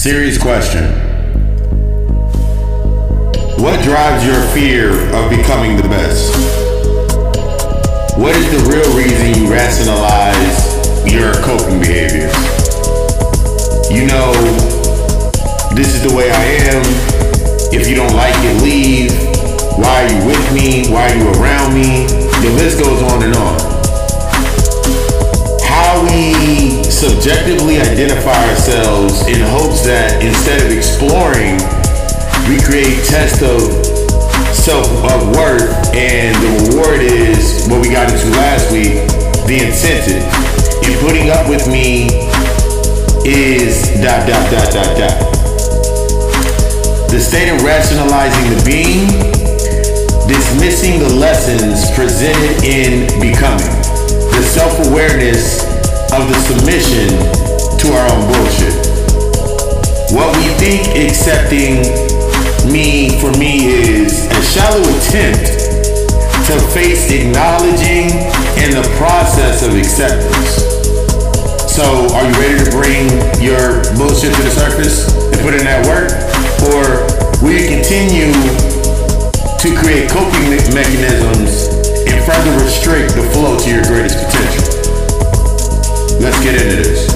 Serious question. What drives your fear of becoming the best? What is the real reason you rationalize your coping behaviors? You know, this is the way I am. If you don't like it, leave. Why are you with me? Why are you around me? The list goes on and on. We subjectively identify ourselves in hopes that instead of exploring, we create tests of self of worth, and the reward is what we got into last week, the incentive. And putting up with me is dot dot dot dot dot. The state of rationalizing the being, dismissing the lessons presented in becoming, the self-awareness of the submission to our own bullshit. What we think accepting me for me is a shallow attempt to face acknowledging and the process of acceptance. So, are you ready to bring your bullshit to the surface and put in that work? Or will you continue to create coping mechanisms and further restrict the flow to your greatest potential? Let's get into this.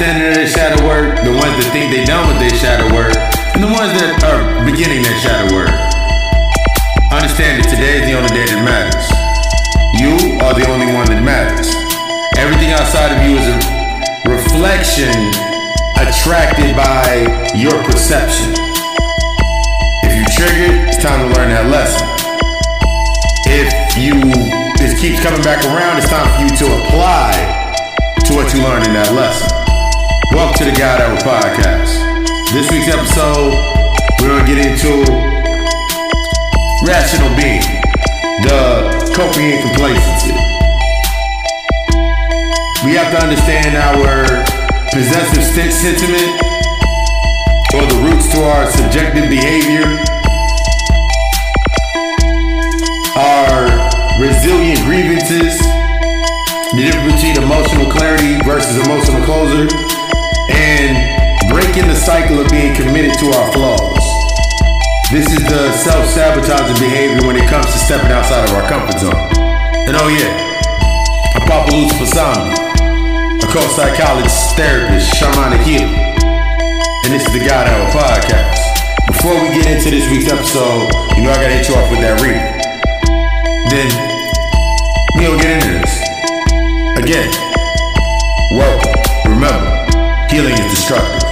Understanding their shadow work, the ones that think they done with their shadow work, and the ones that are beginning their shadow work. Understand that today is the only day that matters. You are the only one that matters. Everything outside of you is a reflection attracted by your perception. If you triggered, it's time to learn that lesson. If you it keeps coming back around, it's time for you to apply to what you learned in that lesson. Welcome to the God Hour Podcast. This week's episode, we're gonna get into rational being, the coping and complacency. We have to understand our possessive sentiment or the roots to our subjective behavior, our resilient grievances, the difference between emotional clarity versus emotional closure, and breaking the cycle of being committed to our flaws. This is the self-sabotaging behavior when it comes to stepping outside of our comfort zone. And oh yeah, I'm Papa Lutz Pasami, a co-psychologist, therapist, shamanic healer. And this is the God Hour Podcast. Before we get into this week's episode, you know I gotta hit you off with that reading. Then we gonna get into this. Again, welcome. Remember, healing is destructive.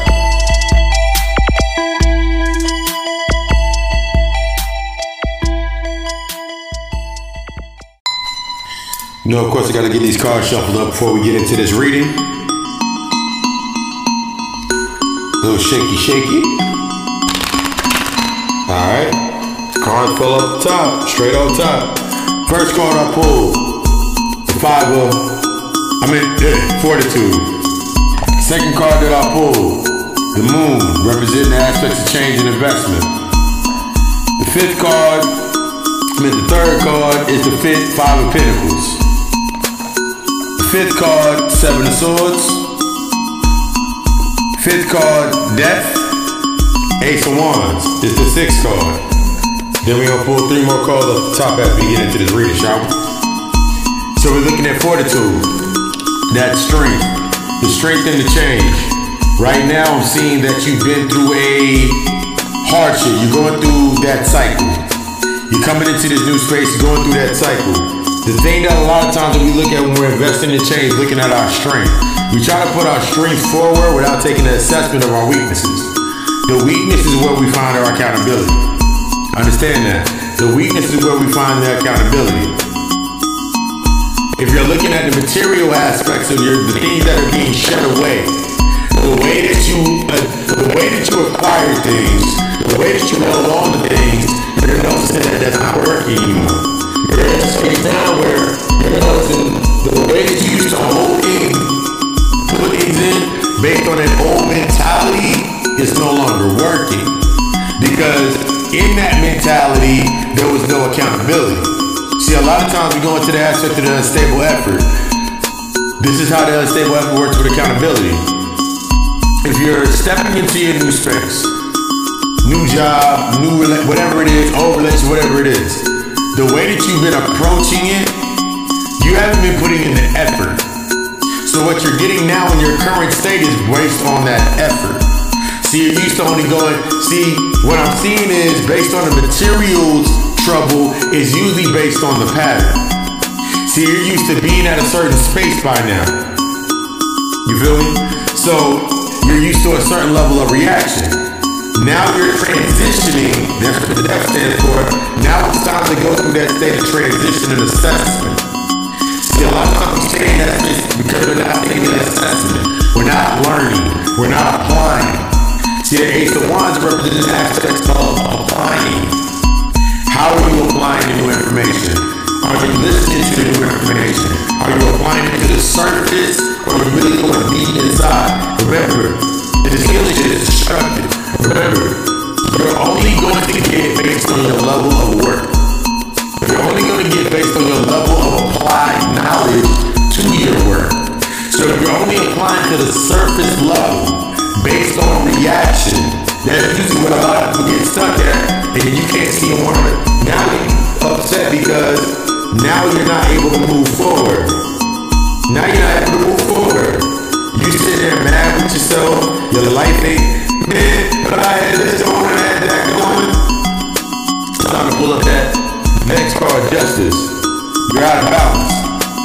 You know, of course, I got to get these cards shuffled up before we get into this reading. A little shaky, shaky. All right. Cards fell up top, straight on top. First card I pulled, five of, I mean, fortitude. Second card that I pulled, the moon, representing the aspects of change and investment. The fifth card, I mean, the third card is the fifth five of pentacles. Fifth card, Seven of Swords. Fifth card, Death. Ace of Wands is the sixth card. Then we're gonna pull three more cards off the top as we get into this reading, shall we? So we're looking at fortitude, that strength, the strength and the change. Right now, I'm seeing that you've been through a hardship. You're going through that cycle. You're coming into this new space, going through that cycle. The thing that a lot of times we look at when we're investing in change, looking at our strength, we try to put our strengths forward without taking an assessment of our weaknesses. The weakness is where we find our accountability. Understand that. The weakness is where we find the accountability. If you're looking at the material aspects of your the things that are being shed away, the way that you uh, the way that you acquire things, the way that you hold on to things, you're noticing that that's not working anymore. You're in a space now where you're noticing the way that you used to hold things, put things in, based on an old mentality, is no longer working. Because in that mentality, there was no accountability. See, a lot of times we go into the aspect of the unstable effort. This is how the unstable effort works with accountability if you're stepping into your new space, new job, new whatever it is, old relationship, whatever it is, the way that you've been approaching it, you haven't been putting in the effort. So what you're getting now in your current state is based on that effort. See, you're used to only going, see, what I'm seeing is based on the materials trouble is usually based on the pattern. See, you're used to being at a certain space by now. You feel me? So you're used to a certain level of reaction. Now you're transitioning, that's what the F stands for. Now it's time to go through that state of transition and assessment. See, a lot of times we say that because we're not taking an assessment. We're not learning. We're not applying. See, the Ace of Wands represents aspects of applying. How are you applying the new information? Are you listening to the new information? Are you applying it to the surface or are you really going deep inside? Remember, this healing is destructive. Remember, you're only going to get based on your level of work. You're only going to get based on your level of applied knowledge to your work. So if you're only applying to the surface level based on reaction, that's usually what a lot of people get stuck at, and you can't see them work. Now you're upset because now you're not able to move forward. Now you're not able to move forward. You sitting there mad with yourself, your life ain't, man, but I had this going, I had that going. It's time to pull up that next card, justice. You're out of balance.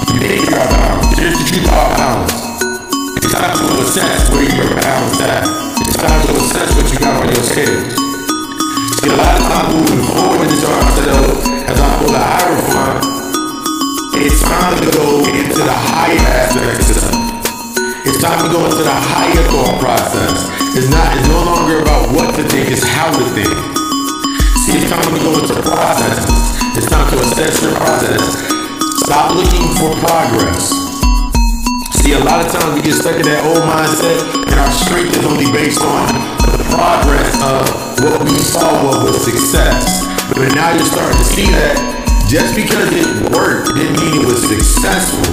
You think you're out of balance. Here's the truth out of balance. It's time to assess where you're balanced at. It's time to assess what you got on your scales. See, a lot of times moving forward in this ourselves, as I pull the Hierophant, it's time to go into the higher aspects of. It's time to go into the higher thought process. It's not. It's no longer about what to think. It's how to think. See, it's time to go into processes. It's time to assess your process. Stop looking for progress. See, a lot of times we get stuck in that old mindset, and our strength is only based on the progress of what we saw was success. But now you're starting to see that just because it worked didn't mean it was successful.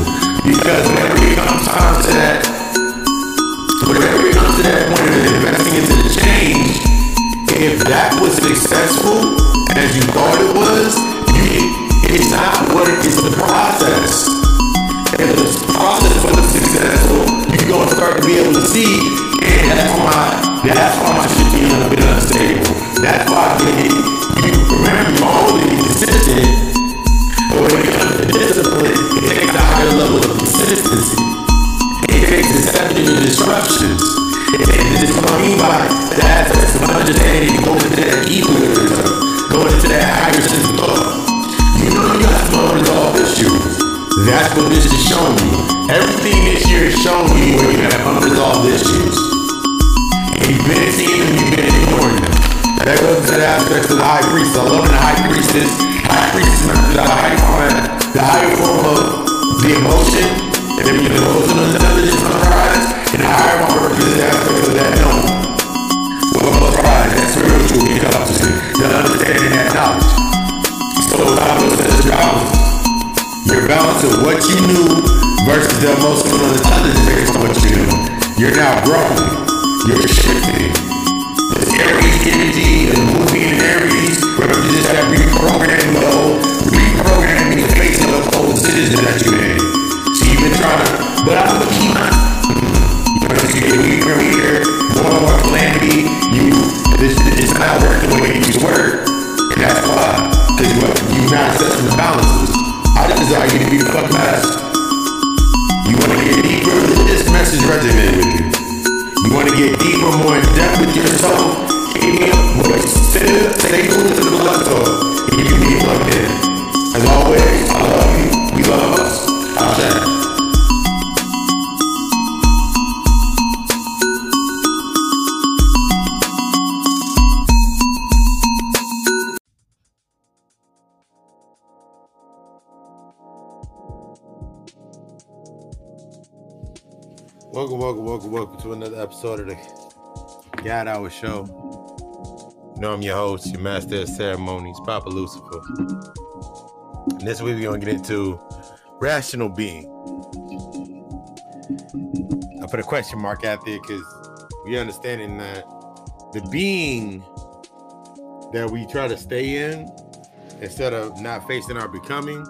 Because whenever it comes time to that whenever it comes to that point of investing into the change, if that was successful as you thought it was, you, it's not what it is the process. If the process was successful, you're gonna start to be able to see, that's that's my shit a bit unstable. That's why you, you remember when it comes to discipline, it takes a higher level of consistency takes accepting the disruptions. It takes what I into that going into that higher sense of thought. You know you have unresolved issues. That's what this is showing you. Everything this year is showing you where you have unresolved issues. And them, you've been ignoring them. That goes to the aspects of the high priest. I love the high priestess. High priestess is the high form, the higher form of the emotion and then you emotional intelligence on rise, and the higher one represents the aspect of that knowing. Well, plus rise, that spiritual intelligence, the understanding of that knowledge. So God looks at your balance. Your balance of what you knew versus the emotional intelligence based on what you knew. You're now growing. You're shifting. This Aries energy and moving in Aries represents that reprogramming the old, reprogramming the face of the old decisions that you made been trying to, but I'm gonna keep on. You know, you get weaker and weaker, more and more calamity. You, this, it's not working the way it used to work, and that's why, because you, you're not assessing the balances. I just desire you to be the fuck best. You want to get deeper, this message resonated with you. You want to get deeper, more in depth with yourself. Hit me up, boy. Stay, stay tuned to the blood talk. You can be plugged in. As always, I love you. We love us. I'll Welcome, welcome, to another episode of the God Hour Show. You know I'm your host, your master of ceremonies, Papa Lucifer. And this week we're gonna get into rational being. I put a question mark out there because we're understanding that the being that we try to stay in instead of not facing our becoming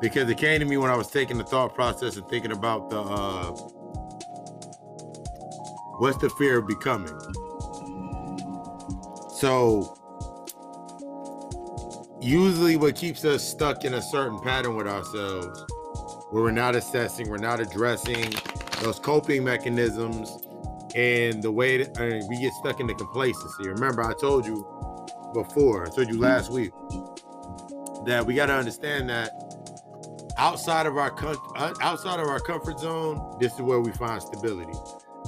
because it came to me when I was taking the thought process and thinking about the uh, what's the fear of becoming. So usually what keeps us stuck in a certain pattern with ourselves where we're not assessing, we're not addressing those coping mechanisms and the way that uh, we get stuck in the complacency. Remember, I told you before, I told you last week that we got to understand that outside of our uh, outside of our comfort zone, this is where we find stability.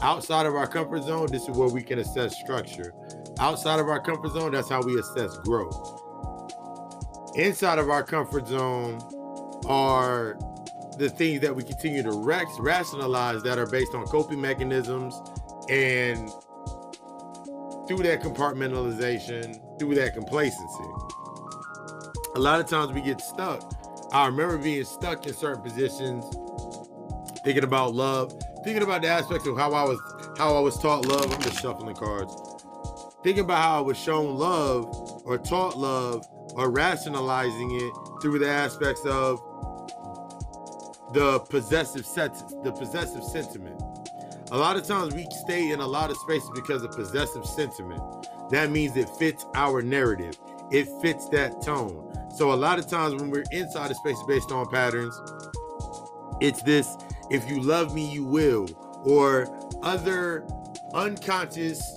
Outside of our comfort zone, this is where we can assess structure. Outside of our comfort zone, that's how we assess growth. Inside of our comfort zone are the things that we continue to rationalize that are based on coping mechanisms and through that compartmentalization, through that complacency. A lot of times we get stuck I remember being stuck in certain positions, thinking about love, thinking about the aspects of how I was how I was taught love. I'm just shuffling cards. Thinking about how I was shown love or taught love or rationalizing it through the aspects of the possessive set, the possessive sentiment. A lot of times we stay in a lot of spaces because of possessive sentiment. That means it fits our narrative. It fits that tone. So a lot of times when we're inside of space based on patterns, it's this if you love me, you will, or other unconscious,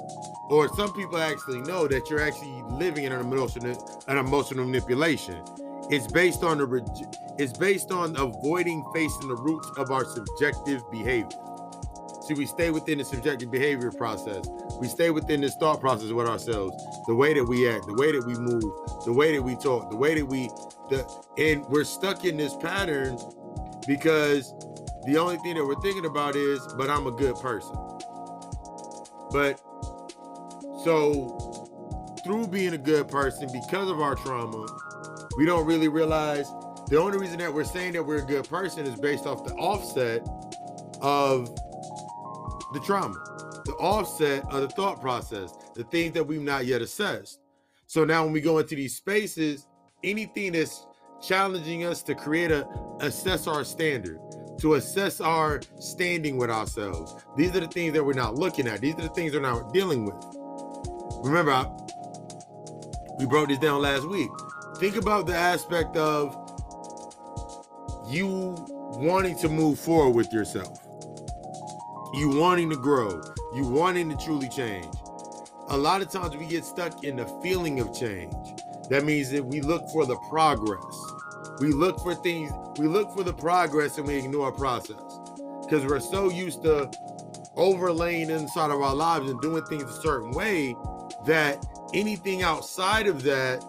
or some people actually know that you're actually living in an emotional an emotional manipulation. It's based on the it's based on avoiding facing the roots of our subjective behavior. See, we stay within the subjective behavior process. We stay within this thought process with ourselves. The way that we act, the way that we move, the way that we talk, the way that we, the, and we're stuck in this pattern because the only thing that we're thinking about is, but I'm a good person. But so through being a good person, because of our trauma, we don't really realize the only reason that we're saying that we're a good person is based off the offset of the trauma, the offset of the thought process, the things that we've not yet assessed. So now when we go into these spaces, anything that's challenging us to create a assess our standard, to assess our standing with ourselves. These are the things that we're not looking at. These are the things we're not dealing with. Remember, I, we broke this down last week. Think about the aspect of you wanting to move forward with yourself you wanting to grow, you wanting to truly change. A lot of times we get stuck in the feeling of change. That means that we look for the progress. We look for things, we look for the progress and we ignore process. Because we're so used to overlaying inside of our lives and doing things a certain way that anything outside of that,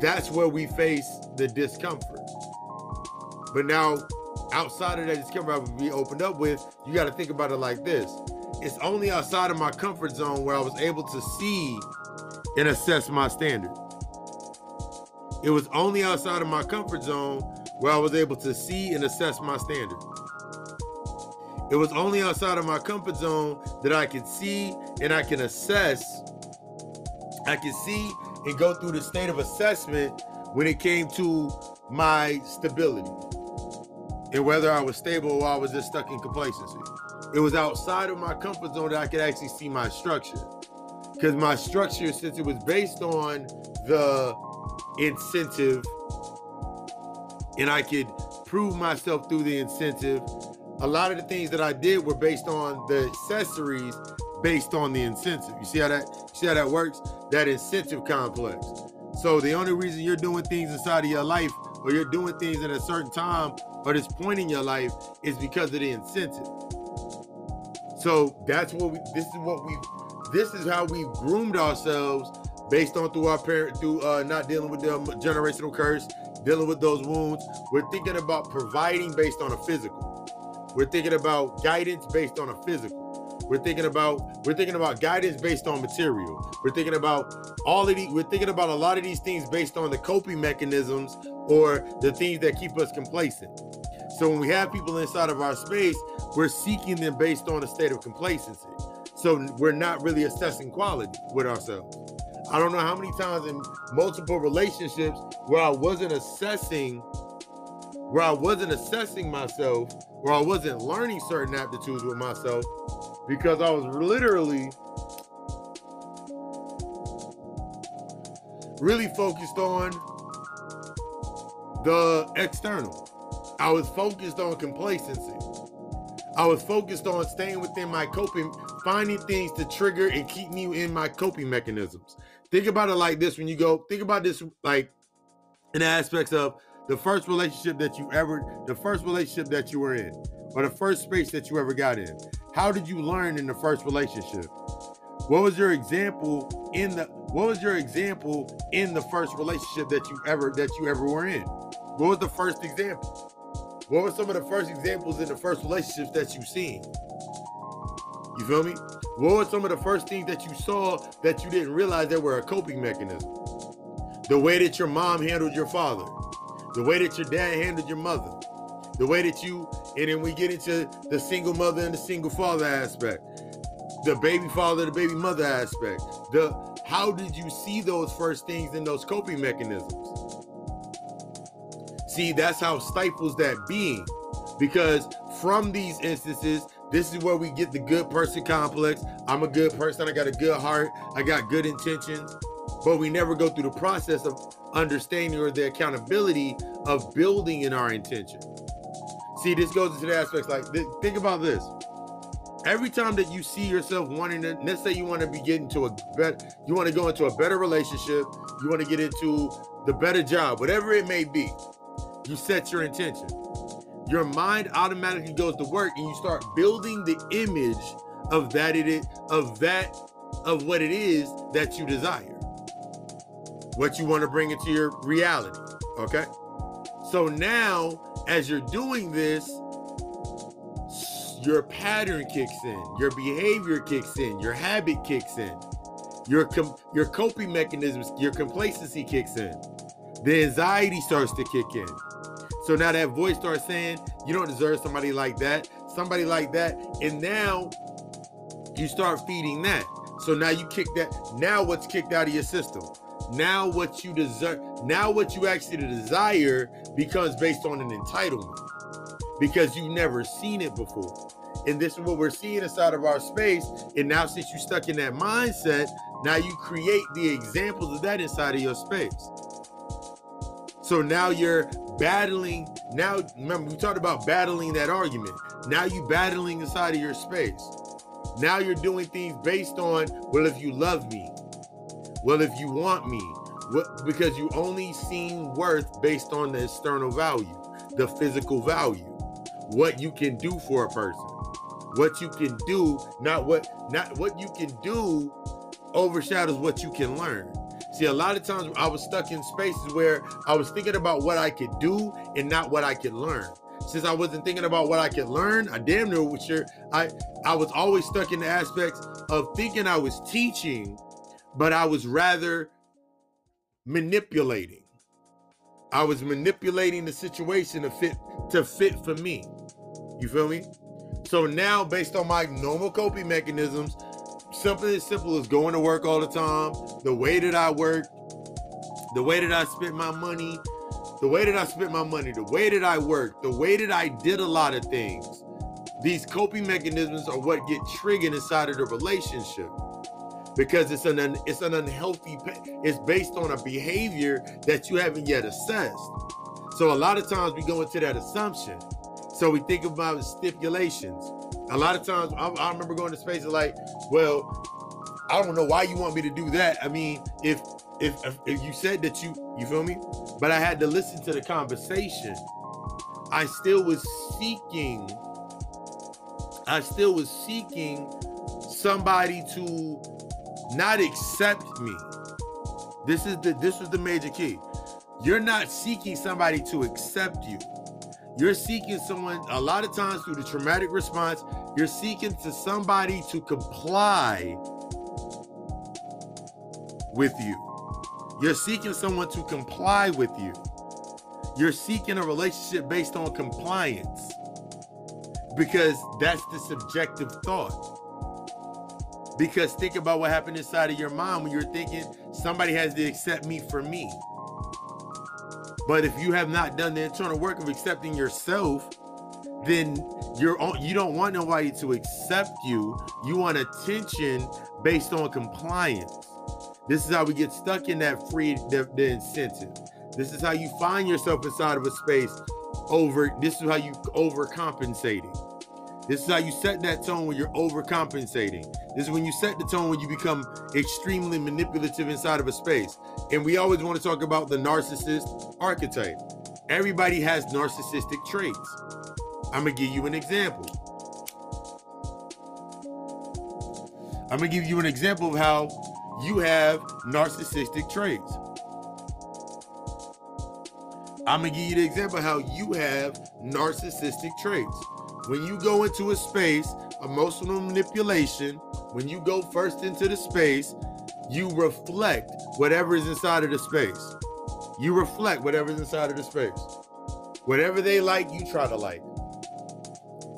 that's where we face the discomfort. But now outside of that discomfort be opened up with, you got to think about it like this. It's only outside of my comfort zone where I was able to see and assess my standard. It was only outside of my comfort zone where I was able to see and assess my standard. It was only outside of my comfort zone that I could see and I can assess. I can see and go through the state of assessment when it came to my stability and whether I was stable or I was just stuck in complacency. It was outside of my comfort zone that I could actually see my structure. Because my structure, since it was based on the incentive, and I could prove myself through the incentive, a lot of the things that I did were based on the accessories based on the incentive. You see how that see how that works? That incentive complex. So the only reason you're doing things inside of your life or you're doing things at a certain time or this point in your life is because of the incentive. So that's what we this is what we this is how we've groomed ourselves based on through our parent through uh not dealing with the generational curse, dealing with those wounds. We're thinking about providing based on a physical. We're thinking about guidance based on a physical. We're thinking about we're thinking about guidance based on material. We're thinking about all of these. We're thinking about a lot of these things based on the coping mechanisms or the things that keep us complacent. So when we have people inside of our space, we're seeking them based on a state of complacency. So we're not really assessing quality with ourselves. I don't know how many times in multiple relationships where I wasn't assessing where I wasn't assessing myself, where I wasn't learning certain aptitudes with myself, because I was literally really focused on the external. I was focused on complacency. I was focused on staying within my coping, finding things to trigger and keep me in my coping mechanisms. Think about it like this when you go, think about this like in aspects of the first relationship that you ever, the first relationship that you were in, or the first space that you ever got in. How did you learn in the first relationship? What was your example in the what was your example in the first relationship that you ever that you ever were in? What was the first example? What were some of the first examples in the first relationships that you've seen? You feel me? What were some of the first things that you saw that you didn't realize that were a coping mechanism? The way that your mom handled your father, the way that your dad handled your mother, the way that you and then we get into the single mother and the single father aspect, the baby father, the baby mother aspect. The how did you see those first things in those coping mechanisms? See, that's how stifles that being. Because from these instances, this is where we get the good person complex. I'm a good person. I got a good heart. I got good intentions. But we never go through the process of understanding or the accountability of building in our intention. See, this goes into the aspects like think about this. Every time that you see yourself wanting to, let's say you want to be getting to a better, you want to go into a better relationship, you want to get into the better job, whatever it may be, you set your intention. Your mind automatically goes to work and you start building the image of that it is, of that, of what it is that you desire. What you want to bring into your reality. Okay. So now as you're doing this, your pattern kicks in, your behavior kicks in, your habit kicks in, your com- your coping mechanisms, your complacency kicks in, the anxiety starts to kick in. So now that voice starts saying, "You don't deserve somebody like that, somebody like that," and now you start feeding that. So now you kick that. Now what's kicked out of your system? Now what you deserve, now what you actually desire becomes based on an entitlement because you've never seen it before. And this is what we're seeing inside of our space. And now, since you're stuck in that mindset, now you create the examples of that inside of your space. So now you're battling. Now, remember, we talked about battling that argument. Now you're battling inside of your space. Now you're doing things based on, well, if you love me, well, if you want me, what, because you only seen worth based on the external value, the physical value, what you can do for a person, what you can do, not what not what you can do overshadows what you can learn. See, a lot of times I was stuck in spaces where I was thinking about what I could do and not what I could learn. Since I wasn't thinking about what I could learn, I damn near was sure I I was always stuck in the aspects of thinking I was teaching but I was rather manipulating. I was manipulating the situation to fit to fit for me. You feel me? So now, based on my normal coping mechanisms, something as simple as going to work all the time, the way that I work, the way that I spent my money, the way that I spent my money, the way that I worked, the way that I did a lot of things. These coping mechanisms are what get triggered inside of the relationship because it's an it's an unhealthy it's based on a behavior that you haven't yet assessed so a lot of times we go into that assumption so we think about stipulations a lot of times i, I remember going to spaces like well i don't know why you want me to do that i mean if if, if if you said that you you feel me, but I had to listen to the conversation. I still was seeking. I still was seeking somebody to not accept me. This is the this was the major key. You're not seeking somebody to accept you. You're seeking someone a lot of times through the traumatic response, you're seeking to somebody to comply with you. You're seeking someone to comply with you. You're seeking a relationship based on compliance because that's the subjective thought. Because think about what happened inside of your mind when you're thinking somebody has to accept me for me. But if you have not done the internal work of accepting yourself, then you're you don't want nobody to accept you. You want attention based on compliance. This is how we get stuck in that free the, the incentive. This is how you find yourself inside of a space over. This is how you overcompensating. This is how you set that tone when you're overcompensating. This is when you set the tone when you become extremely manipulative inside of a space. And we always want to talk about the narcissist archetype. Everybody has narcissistic traits. I'm going to give you an example. I'm going to give you an example of how you have narcissistic traits. I'm going to give you the example of how you have narcissistic traits. When you go into a space, emotional manipulation, when you go first into the space, you reflect whatever is inside of the space. You reflect whatever is inside of the space. Whatever they like, you try to like.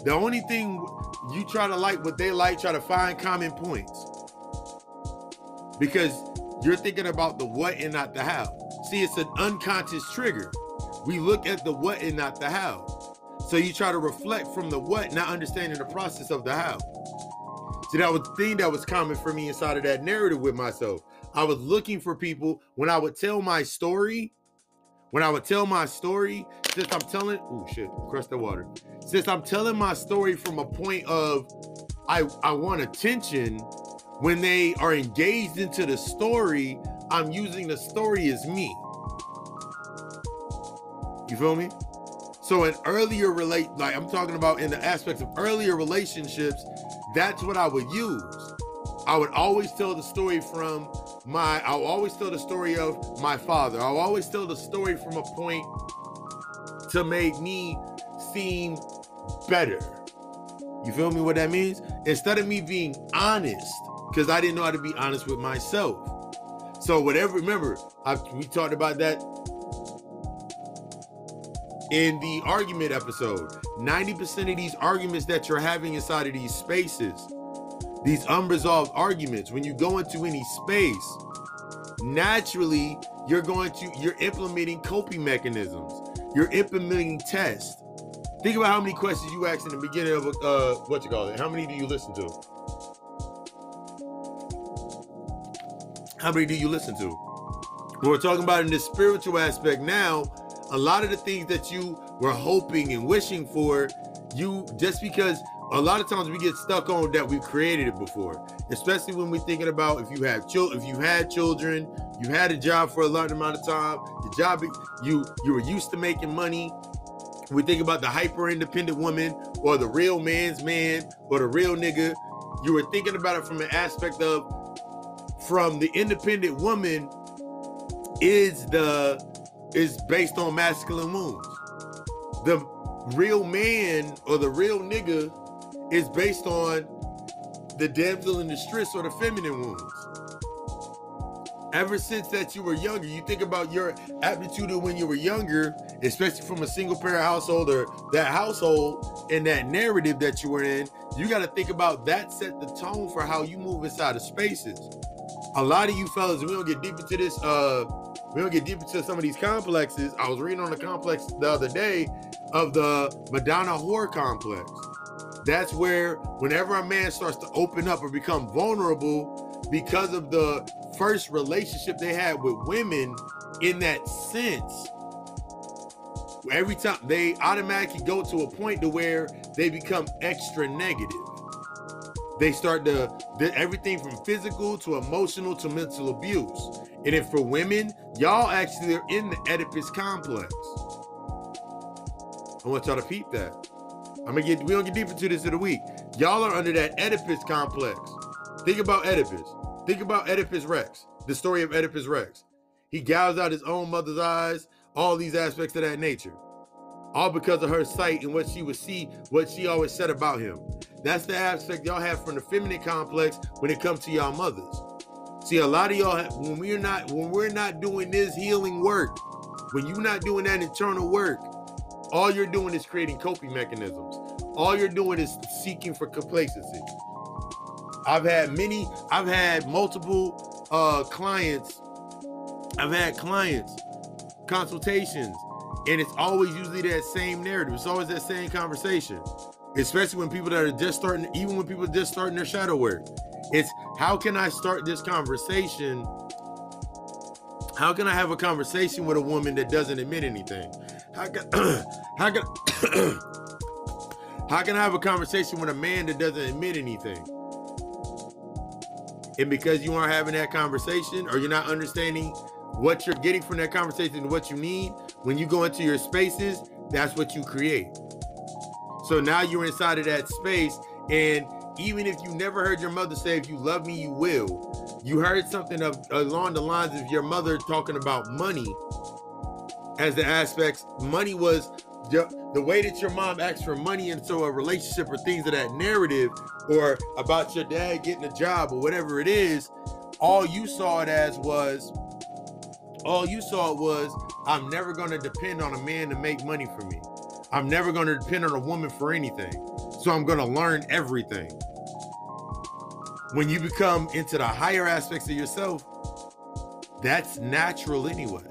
The only thing you try to like what they like, try to find common points. Because you're thinking about the what and not the how. See, it's an unconscious trigger. We look at the what and not the how. So you try to reflect from the what, not understanding the process of the how. See, that was the thing that was common for me inside of that narrative with myself. I was looking for people when I would tell my story. When I would tell my story, since I'm telling, oh shit, crush the water. Since I'm telling my story from a point of I I want attention, when they are engaged into the story, I'm using the story as me. You feel me? So in earlier relate, like I'm talking about in the aspects of earlier relationships, that's what I would use. I would always tell the story from my, I'll always tell the story of my father. I'll always tell the story from a point to make me seem better. You feel me? What that means? Instead of me being honest, because I didn't know how to be honest with myself. So whatever, remember, I, we talked about that in the argument episode. 90% of these arguments that you're having inside of these spaces, these unresolved arguments, when you go into any space, naturally you're going to you're implementing coping mechanisms. You're implementing tests. Think about how many questions you asked in the beginning of uh what you call it. How many do you listen to? How many do you listen to? We're talking about in the spiritual aspect now a lot of the things that you were hoping and wishing for, you just because a lot of times we get stuck on that we've created it before, especially when we're thinking about if you have children, if you had children, you had a job for a long amount of time, the job you you were used to making money. We think about the hyper independent woman or the real man's man or the real nigga. You were thinking about it from an aspect of from the independent woman is the is based on masculine wounds. The real man or the real nigga is based on the damsel in distress or the feminine wounds. Ever since that you were younger, you think about your aptitude when you were younger, especially from a single parent household or that household and that narrative that you were in, you got to think about that set the tone for how you move inside of spaces. A lot of you fellas, we don't get deep into this uh we don't get deep into some of these complexes. I was reading on the complex the other day of the Madonna whore complex. That's where whenever a man starts to open up or become vulnerable because of the first relationship they had with women in that sense, every time they automatically go to a point to where they become extra negative. They start to everything from physical to emotional to mental abuse And then for women, y'all actually are in the Oedipus complex. I want y'all to peep that. I'm gonna get we don't get deep into this in a week. Y'all are under that Oedipus complex. Think about Oedipus. Think about Oedipus Rex, the story of Oedipus Rex. He gouged out his own mother's eyes, all these aspects of that nature. All because of her sight and what she would see, what she always said about him. That's the aspect y'all have from the feminine complex when it comes to y'all mothers. See, a lot of y'all, have, when we're not when we're not doing this healing work, when you're not doing that internal work, all you're doing is creating coping mechanisms. All you're doing is seeking for complacency. I've had many, I've had multiple uh clients, I've had clients, consultations, and it's always usually that same narrative. It's always that same conversation. Especially when people that are just starting, even when people just starting their shadow work. It's how can I start this conversation? How can I have a conversation with a woman that doesn't admit anything? How can how can how can I have a conversation with a man that doesn't admit anything? And because you aren't having that conversation or you're not understanding what you're getting from that conversation and what you need, when you go into your spaces, that's what you create. So now you're inside of that space. And even if you never heard your mother say, if you love me, you will, you heard something of, along the lines of your mother talking about money as the aspects. Money was the way that your mom asked for money into a relationship or things of that narrative or about your dad getting a job or whatever it is, all you saw it as was, all you saw it was, I'm never going to depend on a man to make money for me. I'm never going to depend on a woman for anything. So I'm going to learn everything. When you become into the higher aspects of yourself, that's natural anyway.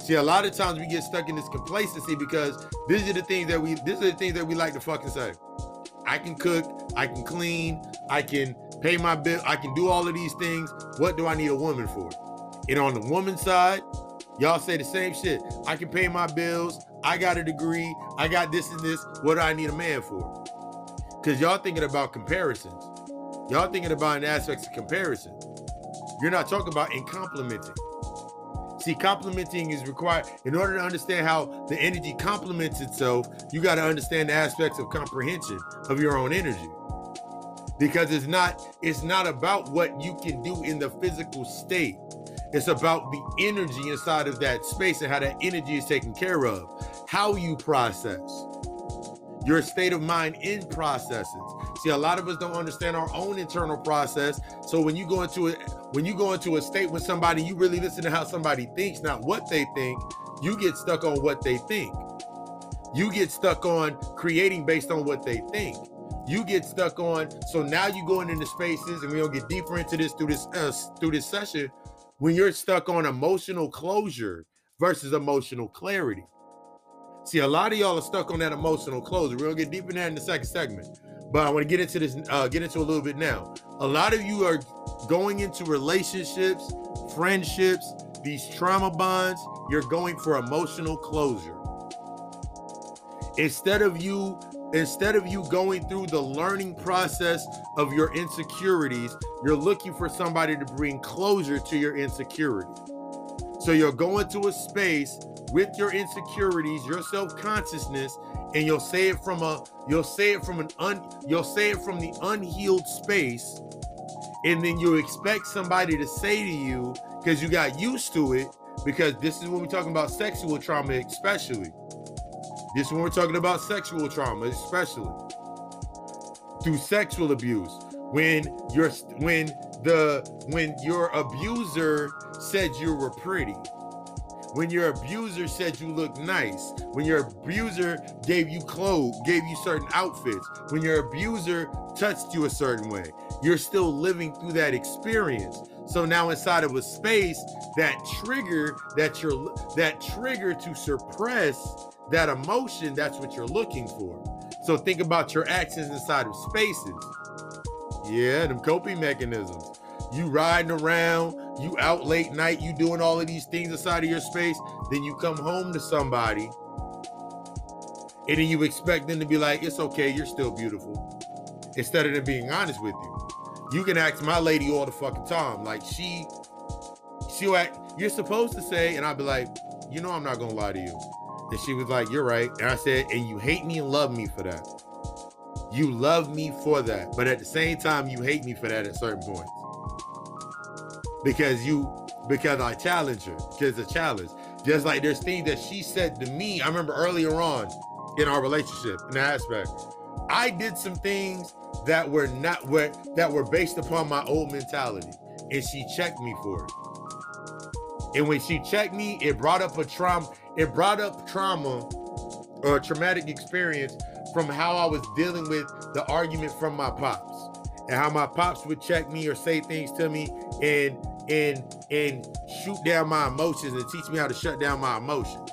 See, a lot of times we get stuck in this complacency because these are the things that we these are the things that we like to fucking say. I can cook, I can clean, I can pay my bill, I can do all of these things. What do I need a woman for? And on the woman side, y'all say the same shit. I can pay my bills, I got a degree, I got this and this. What do I need a man for? Because y'all thinking about comparisons. Y'all thinking about aspects of comparison. You're not talking about in complimenting. See, complementing is required in order to understand how the energy complements itself. You got to understand the aspects of comprehension of your own energy, because it's not it's not about what you can do in the physical state. It's about the energy inside of that space and how that energy is taken care of, how you process your state of mind in processes. See, a lot of us don't understand our own internal process. So when you go into it, when you go into a state with somebody, you really listen to how somebody thinks, not what they think. You get stuck on what they think. You get stuck on creating based on what they think. You get stuck on. So now you're going into spaces, and we'll get deeper into this through this uh, through this session. When you're stuck on emotional closure versus emotional clarity. See, a lot of y'all are stuck on that emotional closure. We're gonna get deeper in that in the second segment. But I want to get into this, uh, get into a little bit now. A lot of you are going into relationships, friendships, these trauma bonds, you're going for emotional closure. Instead of you instead of you going through the learning process of your insecurities, you're looking for somebody to bring closure to your insecurity. So you're going to a space with your insecurities, your self-consciousness, and you'll say it from a you'll say it from an un you'll say it from the unhealed space. And then you expect somebody to say to you because you got used to it because this is when we're talking about sexual trauma especially. This is when we're talking about sexual trauma especially. Through sexual abuse. When you're when the when your abuser said you were pretty when your abuser said you look nice, when your abuser gave you clothes, gave you certain outfits, when your abuser touched you a certain way, you're still living through that experience. So now inside of a space, that trigger that you're that trigger to suppress that emotion, that's what you're looking for. So think about your actions inside of spaces. Yeah, them coping mechanisms you riding around, you out late night, you doing all of these things inside of your space, then you come home to somebody, and then you expect them to be like, it's okay, you're still beautiful. Instead of them being honest with you. You can ask my lady all the fucking time. Like she she'll act, you're supposed to say, and I'll be like, you know, I'm not gonna lie to you. And she was like, you're right. And I said, and you hate me and love me for that. You love me for that, but at the same time, you hate me for that at certain points because you because I challenge her because it's a challenge. Just like there's things that she said to me. I remember earlier on in our relationship, in that aspect, I did some things that were not were that were based upon my old mentality, and she checked me for it. And when she checked me, it brought up a trauma. It brought up trauma or a traumatic experience from how I was dealing with the argument from my pops and how my pops would check me or say things to me and and and shoot down my emotions and teach me how to shut down my emotions.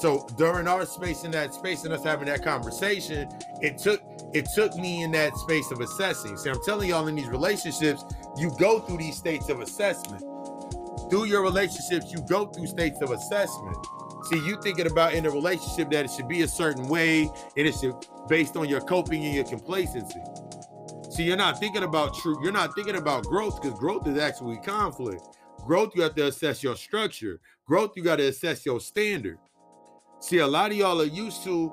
So during our space in that space and us having that conversation, it took it took me in that space of assessing. See, I'm telling y'all in these relationships, you go through these states of assessment. Through your relationships, you go through states of assessment. See, you thinking about in a relationship that it should be a certain way and it should based on your coping and your complacency. See, you're not thinking about truth. You're not thinking about growth because growth is actually conflict. Growth, you have to assess your structure. Growth, you got to assess your standard. See, a lot of y'all are used to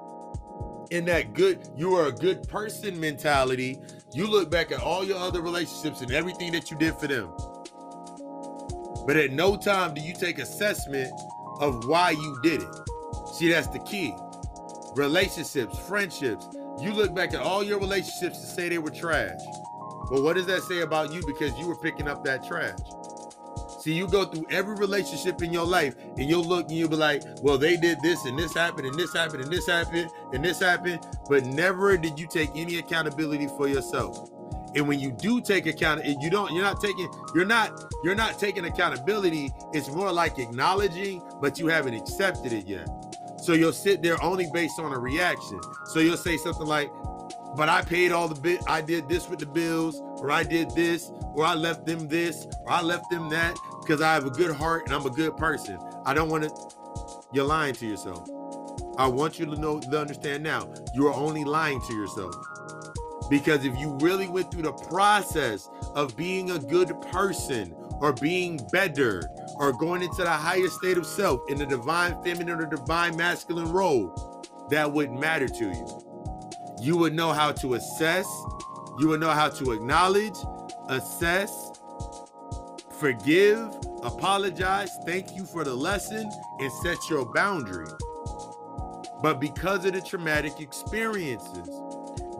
in that good, you are a good person mentality. You look back at all your other relationships and everything that you did for them. But at no time do you take assessment of why you did it. See, that's the key. Relationships, friendships, you look back at all your relationships and say they were trash. But what does that say about you because you were picking up that trash? See, you go through every relationship in your life and you'll look and you'll be like, well, they did this and this happened and this happened and this happened and this happened, but never did you take any accountability for yourself. And when you do take account, you don't, you're not taking, you're not, you're not taking accountability. It's more like acknowledging, but you haven't accepted it yet. So you'll sit there only based on a reaction. So you'll say something like, but I paid all the bit, I did this with the bills, or I did this, or I left them this, or I left them that, because I have a good heart and I'm a good person. I don't want to, you're lying to yourself. I want you to know to understand now, you are only lying to yourself. Because if you really went through the process of being a good person or being better or going into the highest state of self in the divine feminine or divine masculine role, that wouldn't matter to you. You would know how to assess, you would know how to acknowledge, assess, forgive, apologize, thank you for the lesson, and set your boundary. But because of the traumatic experiences,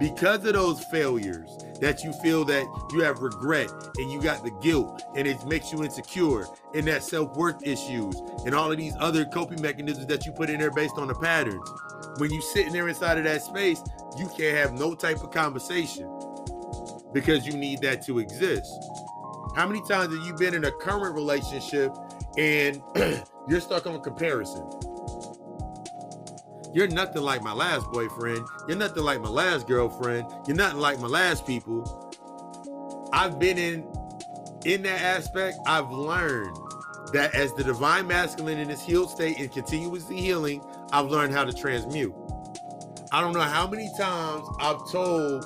because of those failures, that you feel that you have regret and you got the guilt and it makes you insecure and that self-worth issues and all of these other coping mechanisms that you put in there based on the patterns. When you sitting there inside of that space, you can't have no type of conversation because you need that to exist. How many times have you been in a current relationship and you're stuck on comparison? You're nothing like my last boyfriend. You're nothing like my last girlfriend. You're nothing like my last people. I've been in in that aspect. I've learned that as the divine masculine in its healed state and continuously healing, I've learned how to transmute. I don't know how many times I've told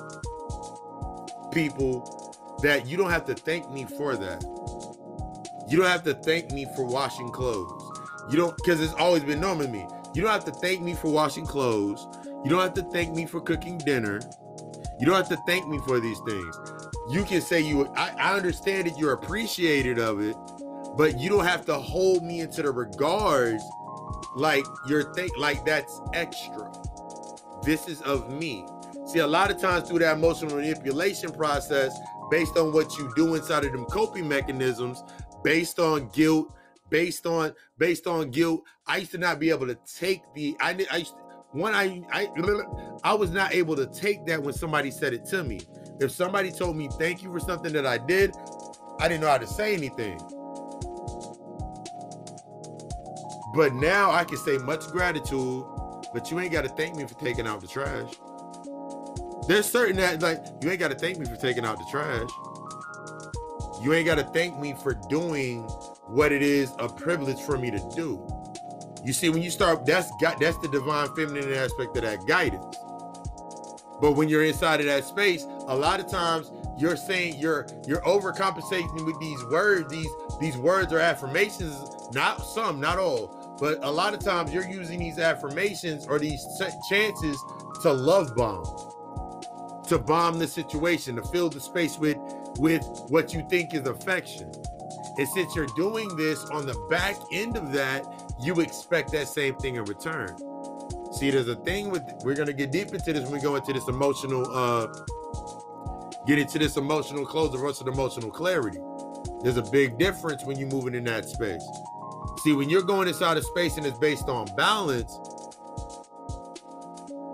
people that you don't have to thank me for that. You don't have to thank me for washing clothes. You don't, because it's always been normal to me. You don't have to thank me for washing clothes. You don't have to thank me for cooking dinner. You don't have to thank me for these things. You can say you I, I understand that you're appreciated of it, but you don't have to hold me into the regards like you're think like that's extra. This is of me. See, a lot of times through that emotional manipulation process, based on what you do inside of them coping mechanisms, based on guilt, based on based on guilt. I used to not be able to take the I I used to, one I I I was not able to take that when somebody said it to me. If somebody told me thank you for something that I did, I didn't know how to say anything. But now I can say much gratitude, but you ain't got to thank me for taking out the trash. There's certain that like you ain't got to thank me for taking out the trash. You ain't got to thank me for doing what it is a privilege for me to do. You see, when you start, that's got that's the divine feminine aspect of that guidance. But when you're inside of that space, a lot of times you're saying you're you're overcompensating with these words, these these words are affirmations. Not some, not all, but a lot of times you're using these affirmations or these chances to love bomb, to bomb the situation, to fill the space with with what you think is affection. And since you're doing this on the back end of that, you expect that same thing in return. See, there's a thing with we're gonna get deep into this when we go into this emotional uh get into this emotional closure versus emotional clarity. There's a big difference when you're moving in that space. See, when you're going inside of space and it's based on balance,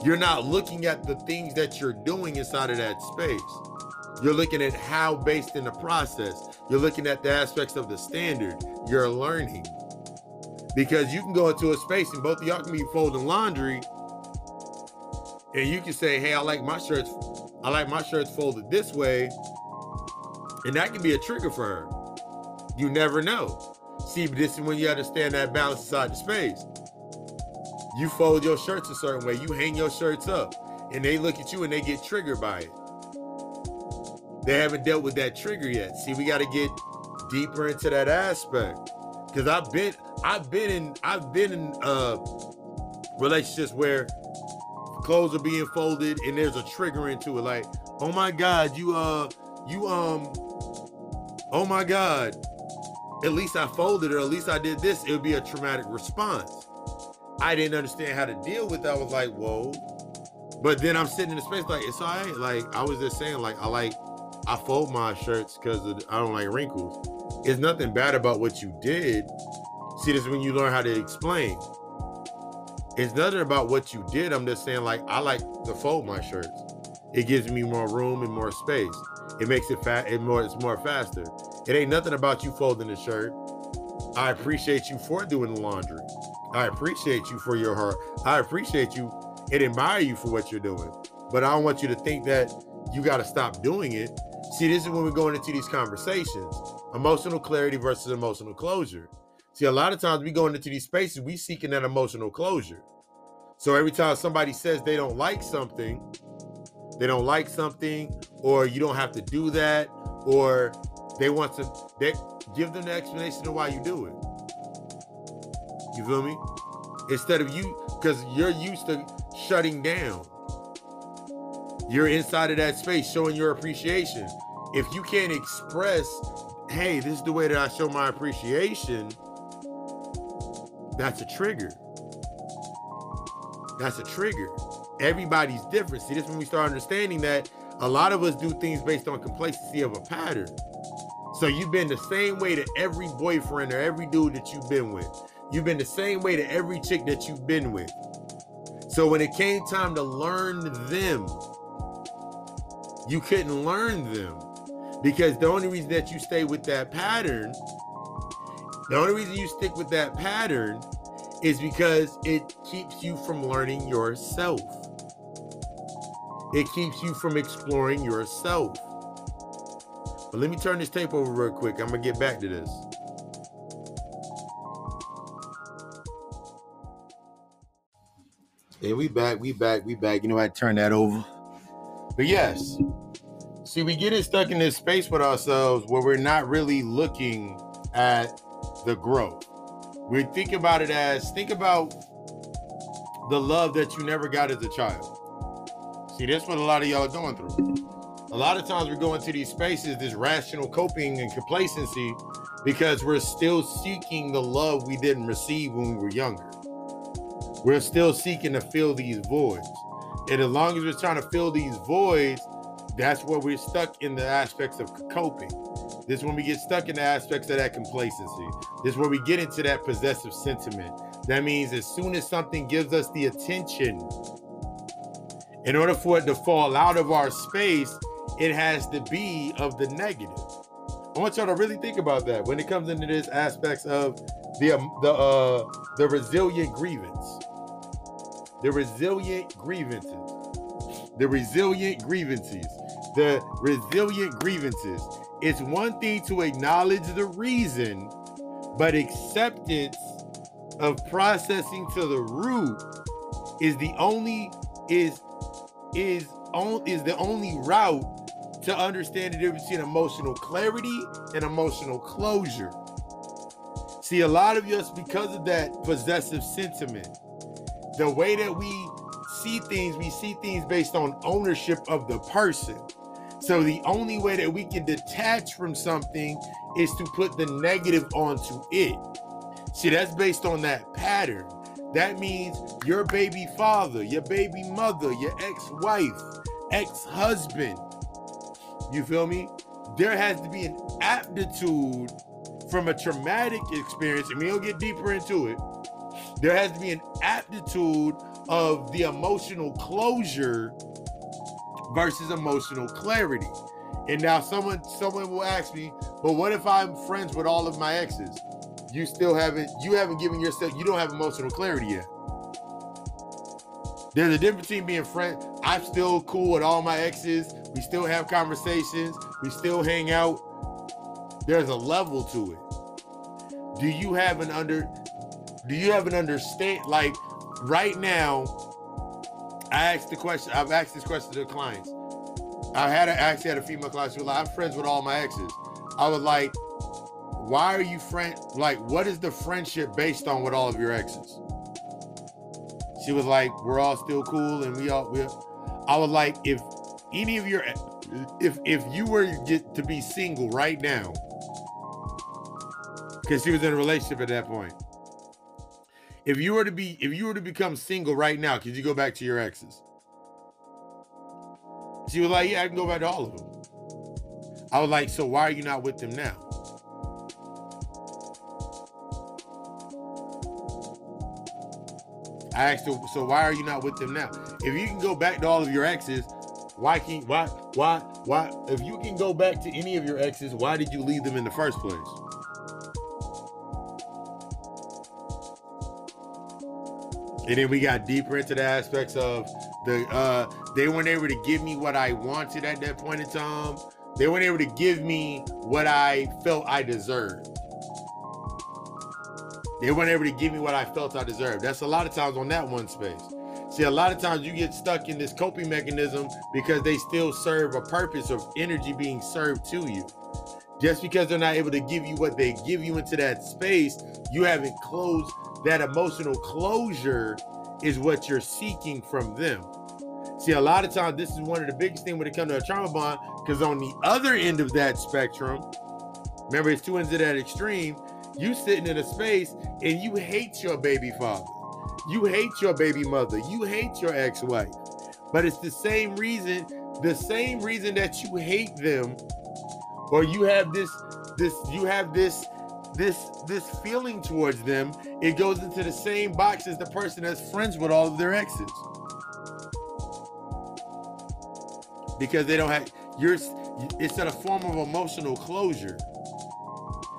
you're not looking at the things that you're doing inside of that space. You're looking at how based in the process. You're looking at the aspects of the standard. You're learning. Because you can go into a space and both of y'all can be folding laundry. And you can say, hey, I like my shirts, I like my shirts folded this way. And that can be a trigger for her. You never know. See, but this is when you understand that balance inside the space. You fold your shirts a certain way, you hang your shirts up, and they look at you and they get triggered by it. They haven't dealt with that trigger yet. See, we got to get deeper into that aspect. Cause I've been, I've been in, I've been in uh relationships where clothes are being folded and there's a trigger into it. Like, oh my God, you uh, you um, oh my God, at least I folded or at least I did this. It would be a traumatic response. I didn't understand how to deal with that. I was like, whoa. But then I'm sitting in the space like it's all right. Like I was just saying, like I like I fold my shirts because I don't like wrinkles. It's nothing bad about what you did. See, this is when you learn how to explain. It's nothing about what you did. I'm just saying, like, I like to fold my shirts. It gives me more room and more space. It makes it fat. It more. It's more faster. It ain't nothing about you folding the shirt. I appreciate you for doing the laundry. I appreciate you for your heart. I appreciate you and admire you for what you're doing. But I don't want you to think that you got to stop doing it. See, this is when we're going into these conversations emotional clarity versus emotional closure. See, a lot of times we go into these spaces, we seeking that emotional closure. So every time somebody says they don't like something, they don't like something, or you don't have to do that, or they want to they give them the explanation of why you do it. You feel me? Instead of you, because you're used to shutting down. You're inside of that space showing your appreciation. If you can't express, hey, this is the way that I show my appreciation, that's a trigger. That's a trigger. Everybody's different. See, this when we start understanding that a lot of us do things based on complacency of a pattern. So you've been the same way to every boyfriend or every dude that you've been with. You've been the same way to every chick that you've been with. So when it came time to learn them, you couldn't learn them because the only reason that you stay with that pattern, the only reason you stick with that pattern is because it keeps you from learning yourself. It keeps you from exploring yourself. But let me turn this tape over real quick. I'm going to get back to this. Hey, we back, we back, we back. You know, I turn that over. But yes, see, we get it stuck in this space with ourselves where we're not really looking at the growth. We think about it as think about the love that you never got as a child. See, that's what a lot of y'all are going through a lot of times we go into these spaces, this rational coping and complacency, because we're still seeking the love we didn't receive when we were younger. We're still seeking to fill these voids. And as long as we're trying to fill these voids, that's where we're stuck in the aspects of coping. This is when we get stuck in the aspects of that complacency. This is where we get into that possessive sentiment. That means as soon as something gives us the attention, in order for it to fall out of our space, it has to be of the negative. I want y'all to really think about that when it comes into this aspects of the um, the uh the resilient grievance. The resilient grievances. The resilient grievances. The resilient grievances. It's one thing to acknowledge the reason, but acceptance of processing to the root is the only is is on is the only route to understand the difference between emotional clarity and emotional closure. See, a lot of us, because of that possessive sentiment, the way that we see things, we see things based on ownership of the person. So the only way that we can detach from something is to put the negative onto it. See, that's based on that pattern. That means your baby father, your baby mother, your ex wife, ex husband. You feel me? There has to be an aptitude from a traumatic experience, and we'll get deeper into it. There has to be an aptitude of the emotional closure versus emotional clarity. And now someone someone will ask me, but what if I'm friends with all of my exes? You still haven't you haven't given yourself you don't have emotional clarity yet. There's a difference between being friends. I'm still cool with all my exes. We still have conversations. We still hang out. There's a level to it do you have an under do you have an understand like right now i asked the question i've asked this question to clients. I had a, actually had a female client she was like i'm friends with all my exes. I was like why are you friend like what is the friendship based on with all of your exes? She was like we're all still cool and we all we i was like if any of your if if you were to be single right now because she was in a relationship at that point. If you were to be, if you were to become single right now, could you go back to your exes? She was like, "Yeah, I can go back to all of them." I was like, "So why are you not with them now?" I asked her, "So why are you not with them now? If you can go back to all of your exes, why can't why why why? If you can go back to any of your exes, why did you leave them in the first place?" And then we got deeper into the aspects of the uh they weren't able to give me what I wanted at that point in time. They weren't able to give me what I felt I deserved. They weren't able to give me what I felt I deserved. That's a lot of times on that one space. See, a lot of times you get stuck in this coping mechanism because they still serve a purpose of energy being served to you. Just because they're not able to give you what they give you into that space, you haven't closed that emotional closure is what you're seeking from them. See, a lot of times this is one of the biggest things when it comes to a trauma bond, because on the other end of that spectrum, remember it's two ends of that extreme, you sitting in a space and you hate your baby father. You hate your baby mother. You hate your ex-wife. But it's the same reason, the same reason that you hate them, or you have this, this, you have this this this feeling towards them, it goes into the same box as the person that's friends with all of their exes. Because they don't have you're it's a form of emotional closure.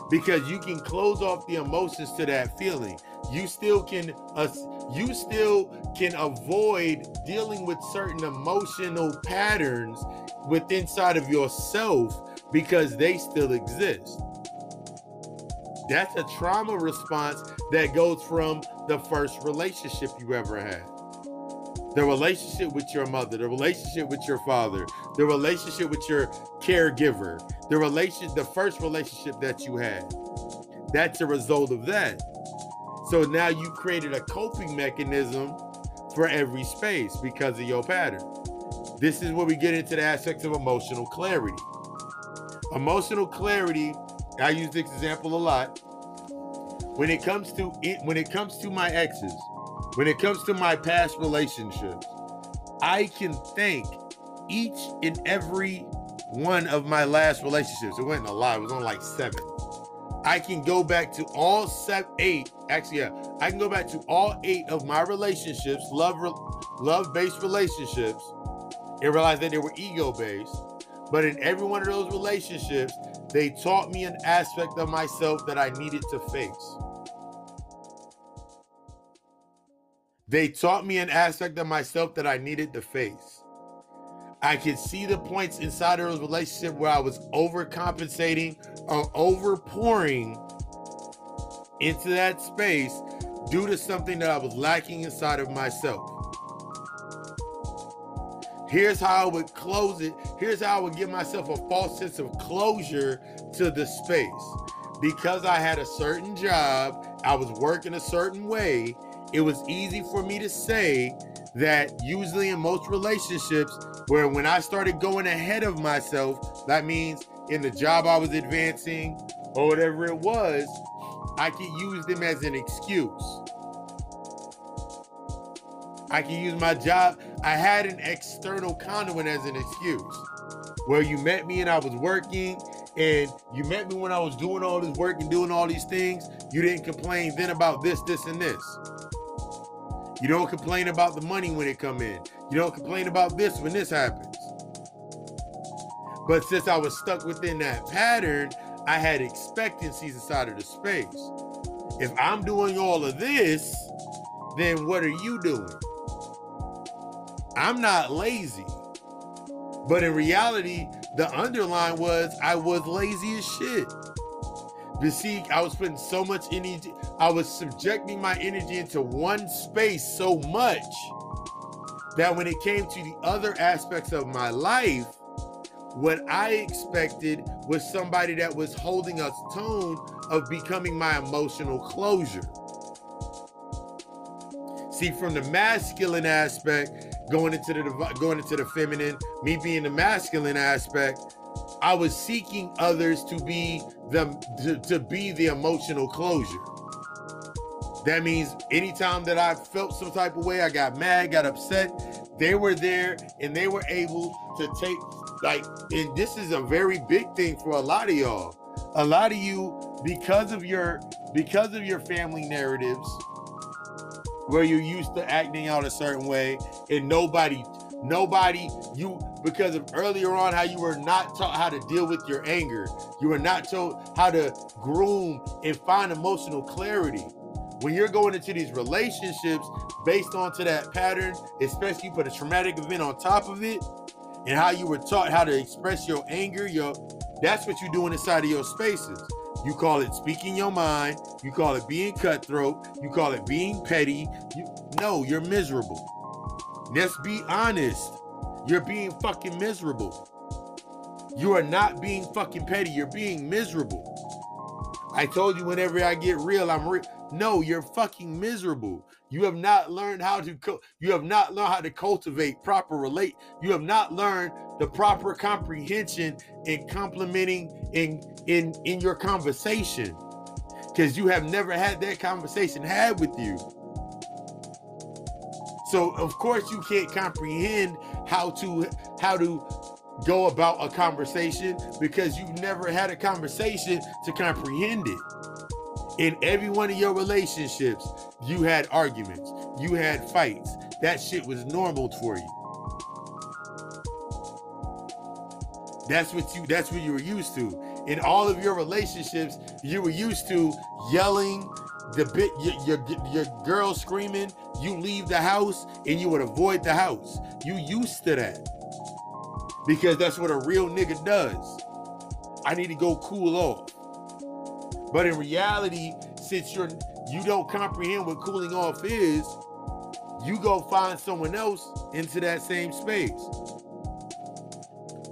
Because you can close off the emotions to that feeling. You still can uh, you still can avoid dealing with certain emotional patterns within inside of yourself because they still exist. That's a trauma response that goes from the first relationship you ever had. The relationship with your mother, the relationship with your father, the relationship with your caregiver, the relation the first relationship that you had. That's a result of that. So now you created a coping mechanism for every space because of your pattern. This is where we get into the aspects of emotional clarity. Emotional clarity I use this example a lot. When it comes to it, when it comes to my exes, when it comes to my past relationships, I can thank each and every one of my last relationships. It wasn't a lot, it was only like seven. I can go back to all seven, eight. Actually, yeah, I can go back to all eight of my relationships, love, love-based relationships, and realize that they were ego-based. But in every one of those relationships, they taught me an aspect of myself that I needed to face. They taught me an aspect of myself that I needed to face. I could see the points inside of those relationship where I was overcompensating or overpouring into that space due to something that I was lacking inside of myself. Here's how I would close it. Here's how I would give myself a false sense of closure to the space. because I had a certain job, I was working a certain way, it was easy for me to say that usually in most relationships, where when I started going ahead of myself, that means in the job I was advancing or whatever it was, I could use them as an excuse. I can use my job. I had an external conduit as an excuse. Where you met me and I was working, and you met me when I was doing all this work and doing all these things. You didn't complain then about this, this, and this. You don't complain about the money when it come in. You don't complain about this when this happens. But since I was stuck within that pattern, I had expectancies inside of the space. If I'm doing all of this, then what are you doing? I'm not lazy. But in reality, the underline was I was lazy as shit. But see, I was putting so much energy, I was subjecting my energy into one space so much that when it came to the other aspects of my life, what I expected was somebody that was holding a tone of becoming my emotional closure. See, from the masculine aspect, going into the going into the feminine, me being the masculine aspect, I was seeking others to be them to, to be the emotional closure. That means anytime that I felt some type of way, I got mad, got upset, they were there and they were able to take like and this is a very big thing for a lot of y'all. A lot of you because of your because of your family narratives where you're used to acting out a certain way and nobody nobody you because of earlier on how you were not taught how to deal with your anger. You were not taught how to groom and find emotional clarity. When you're going into these relationships based onto that pattern especially put a traumatic event on top of it and how you were taught how to express your anger your that's what you're doing inside of your spaces you call it speaking your mind. You call it being cutthroat. You call it being petty. You, no, you're miserable. Let's be honest. You're being fucking miserable. You are not being fucking petty. You're being miserable. I told you whenever I get real, I'm real. No, you're fucking miserable. You have not learned how to co- you have not learned how to cultivate proper relate. You have not learned the proper comprehension in complimenting in in in your conversation. Cuz you have never had that conversation had with you. So of course you can't comprehend how to how to go about a conversation because you've never had a conversation to comprehend it. In every one of your relationships, you had arguments, you had fights. That shit was normal for you. That's what you that's what you were used to. In all of your relationships, you were used to yelling, the bit your, your, your girl screaming, you leave the house and you would avoid the house. You used to that. Because that's what a real nigga does. I need to go cool off. But in reality, since you're you don't comprehend what cooling off is, you go find someone else into that same space.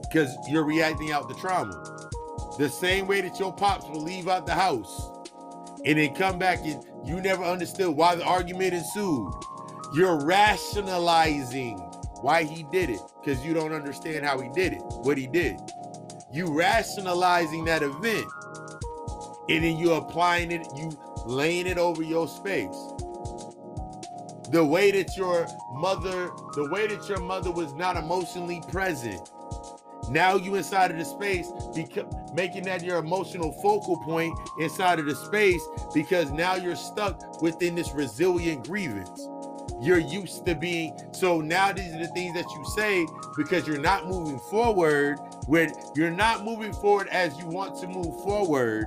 Because you're reacting out the trauma. The same way that your pops will leave out the house and then come back and you never understood why the argument ensued. You're rationalizing why he did it because you don't understand how he did it, what he did. You rationalizing that event and then you're applying it, you laying it over your space. The way that your mother, the way that your mother was not emotionally present. Now you inside of the space, because making that your emotional focal point inside of the space because now you're stuck within this resilient grievance. You're used to being so now these are the things that you say because you're not moving forward where you're not moving forward as you want to move forward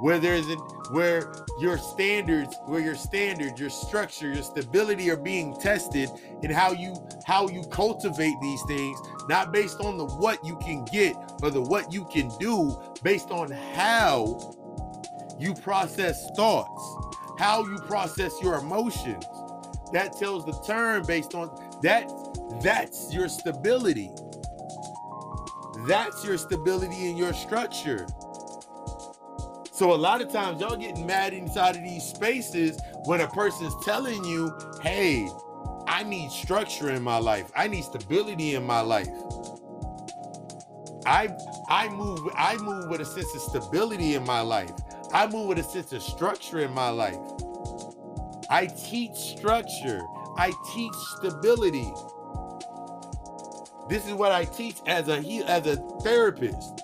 where there's where your standards where your standards your structure your stability are being tested and how you how you cultivate these things not based on the what you can get or the what you can do based on how you process thoughts how you process your emotions. That tells the turn based on that that's your stability. That's your stability and your structure So a lot of times y'all getting mad inside of these spaces when a person's telling you, hey, I need structure in my life. I need stability in my life. I I move I move with a sense of stability in my life. I move with a sense of structure in my life. I teach structure. I teach stability. This is what I teach as a heal, as a therapist,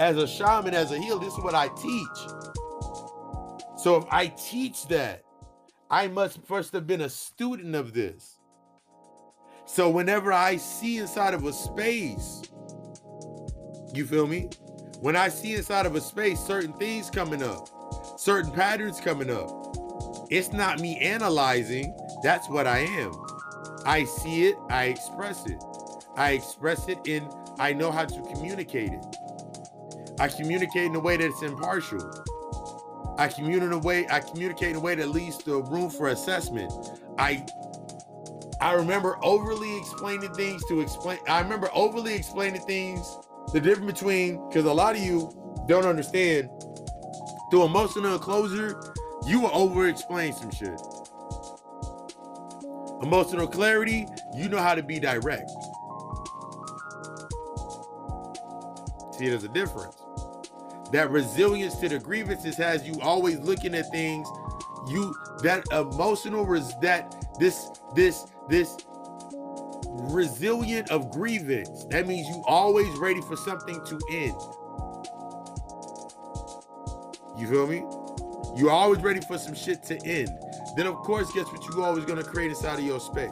as a shaman, as a healer. This is what I teach. So if I teach that, I must first have been a student of this. So whenever I see inside of a space, you feel me? When I see inside of a space certain things coming up, certain patterns coming up, it's not me analyzing. That's what I am. I see it, I express it. I express it in, I know how to communicate it. I communicate in a way that's impartial. I communicate in a way, I communicate in a way that leaves the room for assessment. I I remember overly explaining things to explain. I remember overly explaining things. The difference between because a lot of you don't understand through emotional closure, you will over explain some shit. Emotional clarity, you know how to be direct. See, there's a difference. That resilience to the grievances has you always looking at things. You that emotional res that this this this resilient of grievance. That means you always ready for something to end. You feel me? You're always ready for some shit to end. Then of course, guess what you always gonna create inside of your space?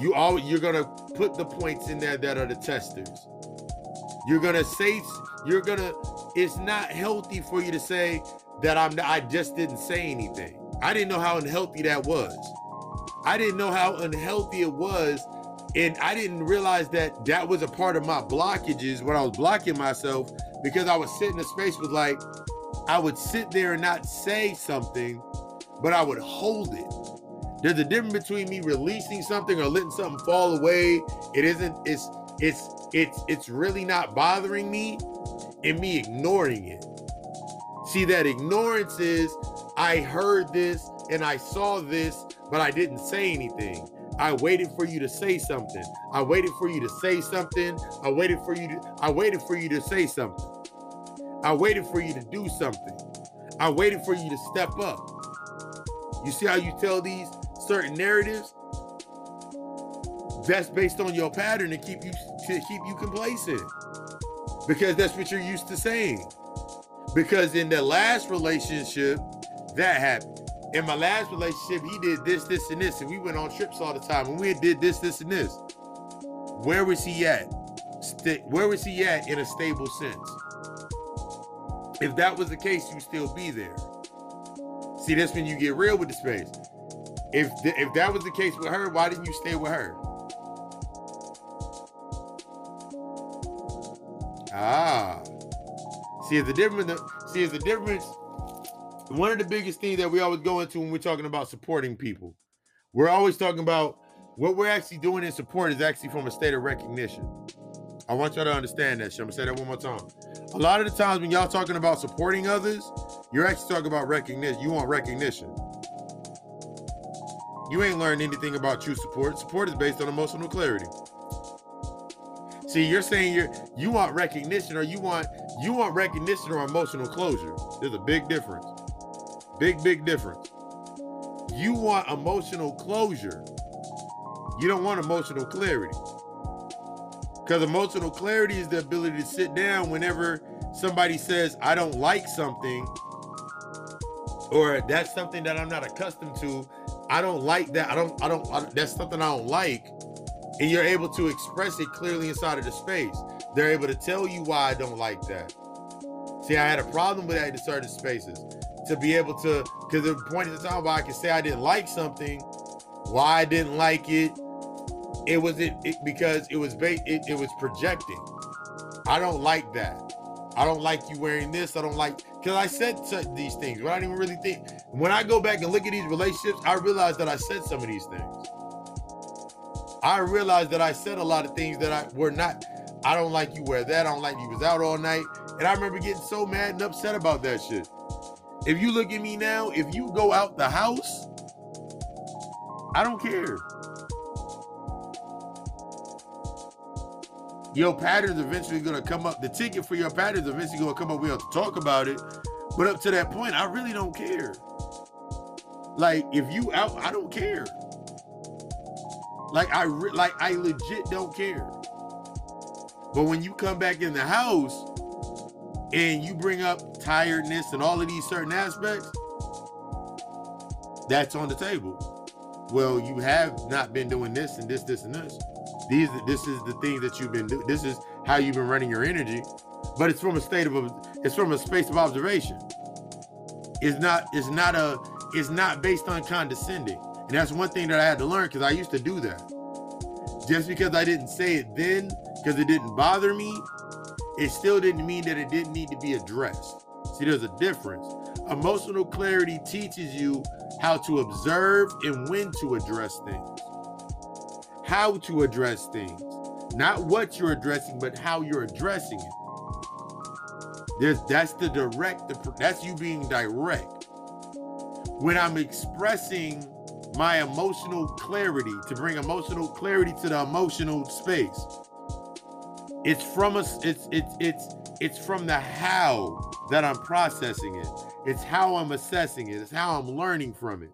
You always you're gonna put the points in there that are the testers. You're gonna say you're gonna. It's not healthy for you to say that I'm. I just didn't say anything. I didn't know how unhealthy that was. I didn't know how unhealthy it was, and I didn't realize that that was a part of my blockages when I was blocking myself because I was sitting in a space with like I would sit there and not say something, but I would hold it. There's a difference between me releasing something or letting something fall away. It isn't. It's it's it's it's really not bothering me and me ignoring it. See that ignorance is I heard this and I saw this, but I didn't say anything. I waited for you to say something. I waited for you to say something. I waited for you to I waited for you to say something. I waited for you to do something. I waited for you to step up. You see how you tell these certain narratives? That's based on your pattern to keep you to keep you complacent. Because that's what you're used to saying. Because in the last relationship, that happened. In my last relationship, he did this, this, and this, and we went on trips all the time. And we did this, this, and this. Where was he at? Where was he at in a stable sense? If that was the case, you'd still be there. See, that's when you get real with the space. If th- if that was the case with her, why didn't you stay with her? Ah. See, the difference. See, the difference. One of the biggest things that we always go into when we're talking about supporting people, we're always talking about what we're actually doing in support is actually from a state of recognition. I want y'all to understand that. I'm gonna say that one more time. A lot of the times when y'all talking about supporting others, you're actually talking about recognition. You want recognition. You ain't learned anything about true support. Support is based on emotional clarity. See, you're saying you're you want recognition or you want you want recognition or emotional closure. There's a big difference. Big, big difference. You want emotional closure. You don't want emotional clarity. Because emotional clarity is the ability to sit down whenever somebody says, I don't like something, or that's something that I'm not accustomed to. I don't like that. I don't, I don't, I don't that's something I don't like and you're able to express it clearly inside of the space. They're able to tell you why I don't like that. See, I had a problem with that in certain spaces. To be able to, because the point in the time where I can say I didn't like something, why I didn't like it, it was it, it because it was ba- it, it was projecting. I don't like that. I don't like you wearing this. I don't like because I said these things, but I didn't even really think. When I go back and look at these relationships, I realize that I said some of these things. I realized that I said a lot of things that I were not. I don't like you wear that. I don't like you was out all night. And I remember getting so mad and upset about that shit. If you look at me now, if you go out the house, I don't care. Your pattern's eventually gonna come up. The ticket for your pattern's eventually gonna come up. We have to talk about it. But up to that point, I really don't care. Like if you out, I don't care. Like I re- like I legit don't care. But when you come back in the house and you bring up tiredness and all of these certain aspects, that's on the table. Well, you have not been doing this and this, this, and this. These, this is the thing that you've been doing. This is how you've been running your energy. But it's from a state of, it's from a space of observation. It's not, it's not a, it's not based on condescending. And that's one thing that I had to learn because I used to do that. Just because I didn't say it then, because it didn't bother me, it still didn't mean that it didn't need to be addressed. See, there's a difference. Emotional clarity teaches you how to observe and when to address things. How to address things. Not what you're addressing, but how you're addressing it. There's that's the direct, the, that's you being direct. When I'm expressing my emotional clarity, to bring emotional clarity to the emotional space. It's from us, it's it's it's it's from the how that I'm processing it. It's how I'm assessing it. It's how I'm learning from it.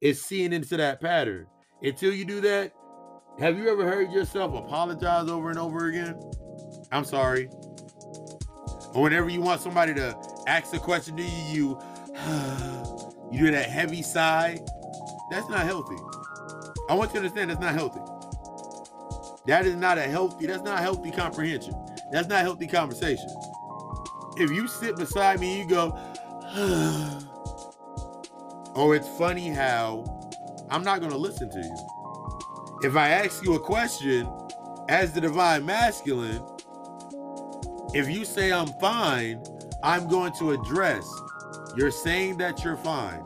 It's seeing into that pattern. Until you do that, have you ever heard yourself apologize over and over again? I'm sorry. Or whenever you want somebody to ask a question to you, you, you do that heavy sigh. That's not healthy. I want you to understand that's not healthy. That is not a healthy, that's not healthy comprehension. That's not healthy conversation. If you sit beside me you go, oh, it's funny how I'm not going to listen to you. If I ask you a question as the divine masculine, if you say I'm fine, I'm going to address. You're saying that you're fine.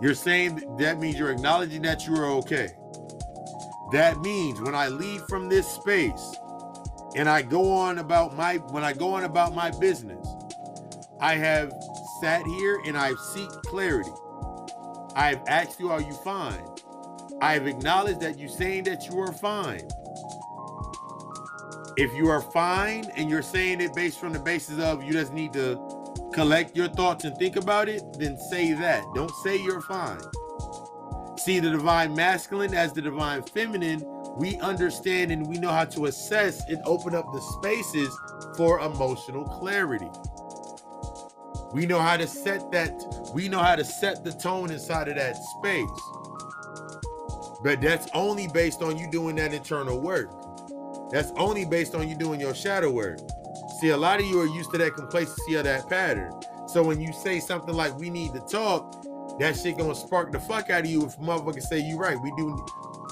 You're saying that means you're acknowledging that you are okay. That means when I leave from this space and I go on about my when I go on about my business, I have sat here and I've seek clarity. I've asked you, are you fine? I've acknowledged that you're saying that you are fine. If you are fine and you're saying it based from the basis of you just need to collect your thoughts and think about it, then say that. Don't say you're fine. See the divine masculine as the divine feminine, we understand and we know how to assess and open up the spaces for emotional clarity. We know how to set that, we know how to set the tone inside of that space. But that's only based on you doing that internal work. That's only based on you doing your shadow work. See, a lot of you are used to that complacency of that pattern. So when you say something like we need to talk, that shit gonna spark the fuck out of you if motherfuckers say you right. We do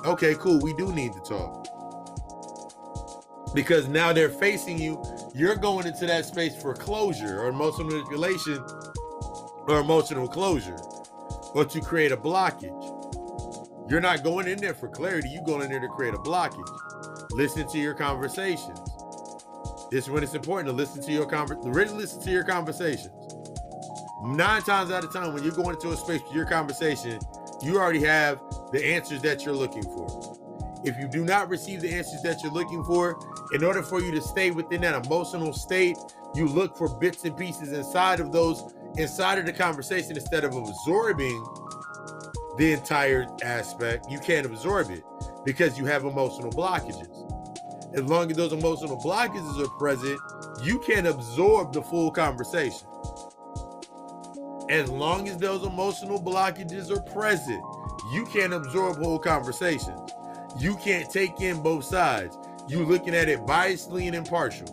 okay, cool, we do need to talk. Because now they're facing you, you're going into that space for closure or emotional manipulation or emotional closure or to create a blockage. You're not going in there for clarity, You're going in there to create a blockage. Listen to your conversations. This is when it's important to listen to your conver- really listen to your conversations. Nine times out of time, when you're going into a space for your conversation, you already have the answers that you're looking for. If you do not receive the answers that you're looking for, in order for you to stay within that emotional state, you look for bits and pieces inside of those, inside of the conversation, instead of absorbing the entire aspect. You can't absorb it because you have emotional blockages. As long as those emotional blockages are present, you can't absorb the full conversation. As long as those emotional blockages are present, you can't absorb whole conversations. You can't take in both sides. You looking at it biasedly and impartial.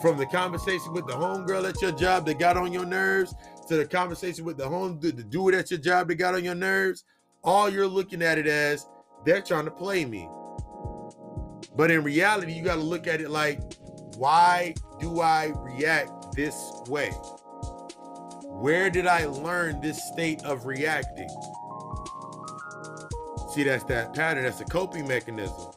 From the conversation with the homegirl at your job that got on your nerves to the conversation with the home the dude at your job that got on your nerves, all you're looking at it as they're trying to play me. But in reality, you got to look at it like, why do I react this way? Where did I learn this state of reacting? See, that's that pattern. That's a coping mechanism.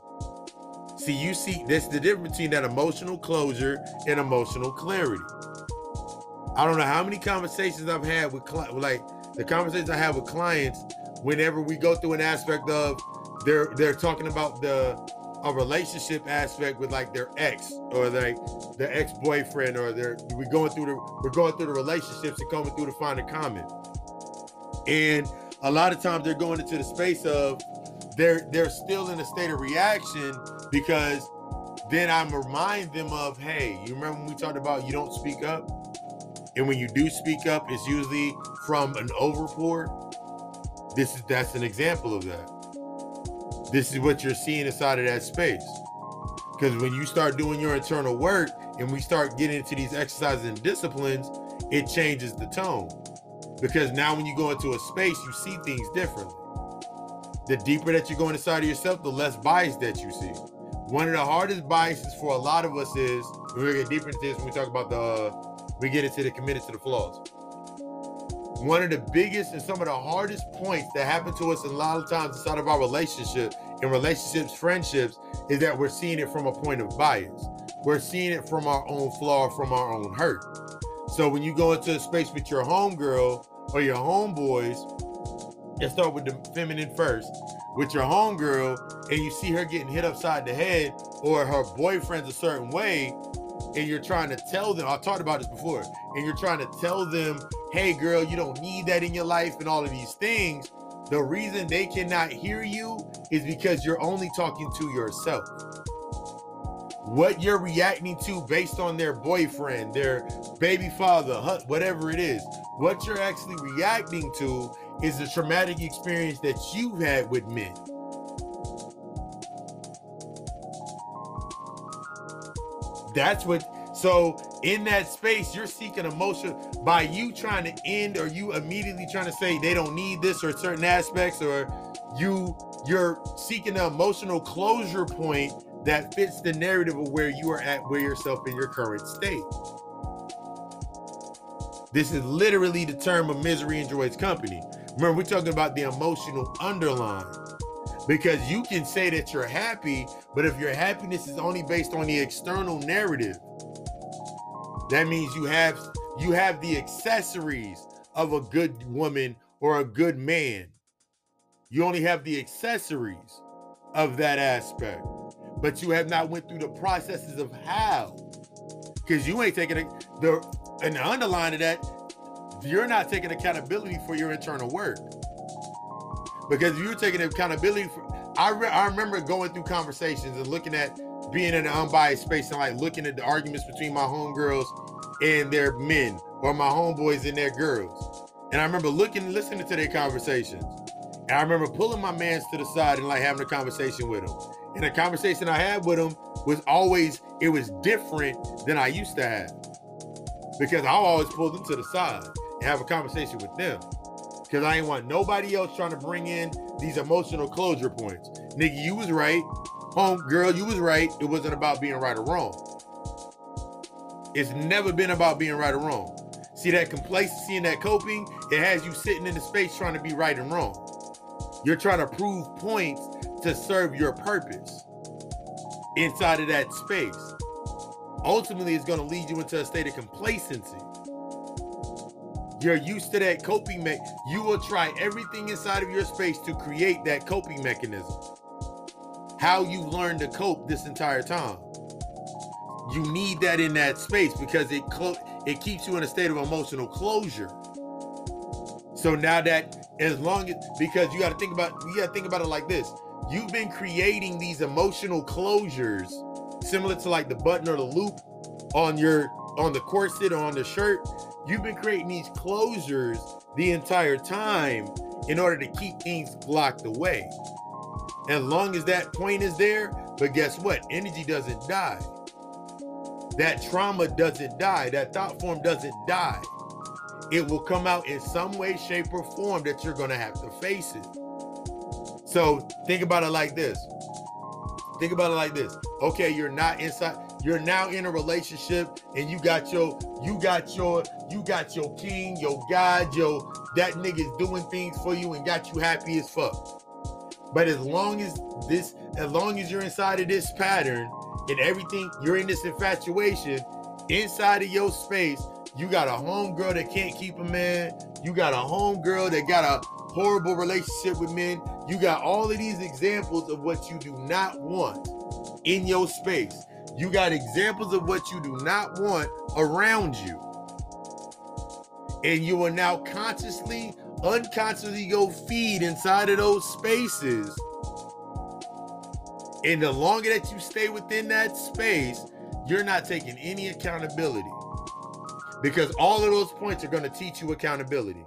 See, you see, that's the difference between that emotional closure and emotional clarity. I don't know how many conversations I've had with like the conversations I have with clients whenever we go through an aspect of they're they're talking about the a relationship aspect with like their ex or like their ex-boyfriend or their we're going through the we're going through the relationships and coming through to find a common. And a lot of times they're going into the space of they're they're still in a state of reaction because then I'm remind them of, hey, you remember when we talked about you don't speak up? And when you do speak up, it's usually from an overpour. This is that's an example of that. This is what you're seeing inside of that space. Because when you start doing your internal work and we start getting into these exercises and disciplines, it changes the tone. Because now when you go into a space, you see things differently. The deeper that you go inside of yourself, the less bias that you see. One of the hardest biases for a lot of us is, we're gonna get deeper into this when we talk about the uh, we get into the committed to the flaws. One of the biggest and some of the hardest points that happen to us a lot of times inside of our relationship, in relationships, friendships, is that we're seeing it from a point of bias. We're seeing it from our own flaw, from our own hurt. So when you go into a space with your homegirl or your homeboys, let's start with the feminine first. With your homegirl, and you see her getting hit upside the head, or her boyfriend's a certain way, and you're trying to tell them—I've talked about this before, and you're trying to tell them, hey, girl, you don't need that in your life and all of these things, the reason they cannot hear you is because you're only talking to yourself. What you're reacting to based on their boyfriend, their baby father, whatever it is, what you're actually reacting to is the traumatic experience that you've had with men. That's what so in that space, you're seeking emotion by you trying to end or you immediately trying to say they don't need this or certain aspects, or you you're seeking an emotional closure point that fits the narrative of where you are at where yourself in your current state. This is literally the term of misery enjoys company. Remember, we're talking about the emotional underline because you can say that you're happy, but if your happiness is only based on the external narrative, that means you have you have the accessories of a good woman or a good man. You only have the accessories of that aspect, but you have not went through the processes of how. Because you ain't taking the and the underline of that, you're not taking accountability for your internal work. Because you're taking accountability for, I, re, I remember going through conversations and looking at being in an unbiased space and like looking at the arguments between my homegirls and their men or my homeboys and their girls. And I remember looking, listening to their conversations. And I remember pulling my mans to the side and like having a conversation with them. And the conversation I had with them was always, it was different than I used to have. Because I always pull them to the side and have a conversation with them. Because I ain't want nobody else trying to bring in these emotional closure points. Nigga, you was right. Home girl, you was right. It wasn't about being right or wrong. It's never been about being right or wrong. See that complacency and that coping, it has you sitting in the space trying to be right and wrong. You're trying to prove points to serve your purpose inside of that space. Ultimately, it's going to lead you into a state of complacency. You're used to that coping me- You will try everything inside of your space to create that coping mechanism. How you learned to cope this entire time you need that in that space because it clo- it keeps you in a state of emotional closure. So now that as long as because you got to think about you got to think about it like this. You've been creating these emotional closures similar to like the button or the loop on your on the corset or on the shirt. You've been creating these closures the entire time in order to keep things locked away. As long as that point is there, but guess what? Energy doesn't die that trauma doesn't die, that thought form doesn't die. It will come out in some way, shape, or form that you're going to have to face it. So think about it like this. Think about it like this. Okay, you're not inside. You're now in a relationship, and you got your, you got your, you got your king, your God, your that nigga's doing things for you and got you happy as fuck. But as long as this, as long as you're inside of this pattern and everything, you're in this infatuation inside of your space. You got a homegirl that can't keep a man. You got a homegirl that got a horrible relationship with men. You got all of these examples of what you do not want in your space. You got examples of what you do not want around you. And you are now consciously, unconsciously go feed inside of those spaces. And the longer that you stay within that space, you're not taking any accountability. Because all of those points are going to teach you accountability.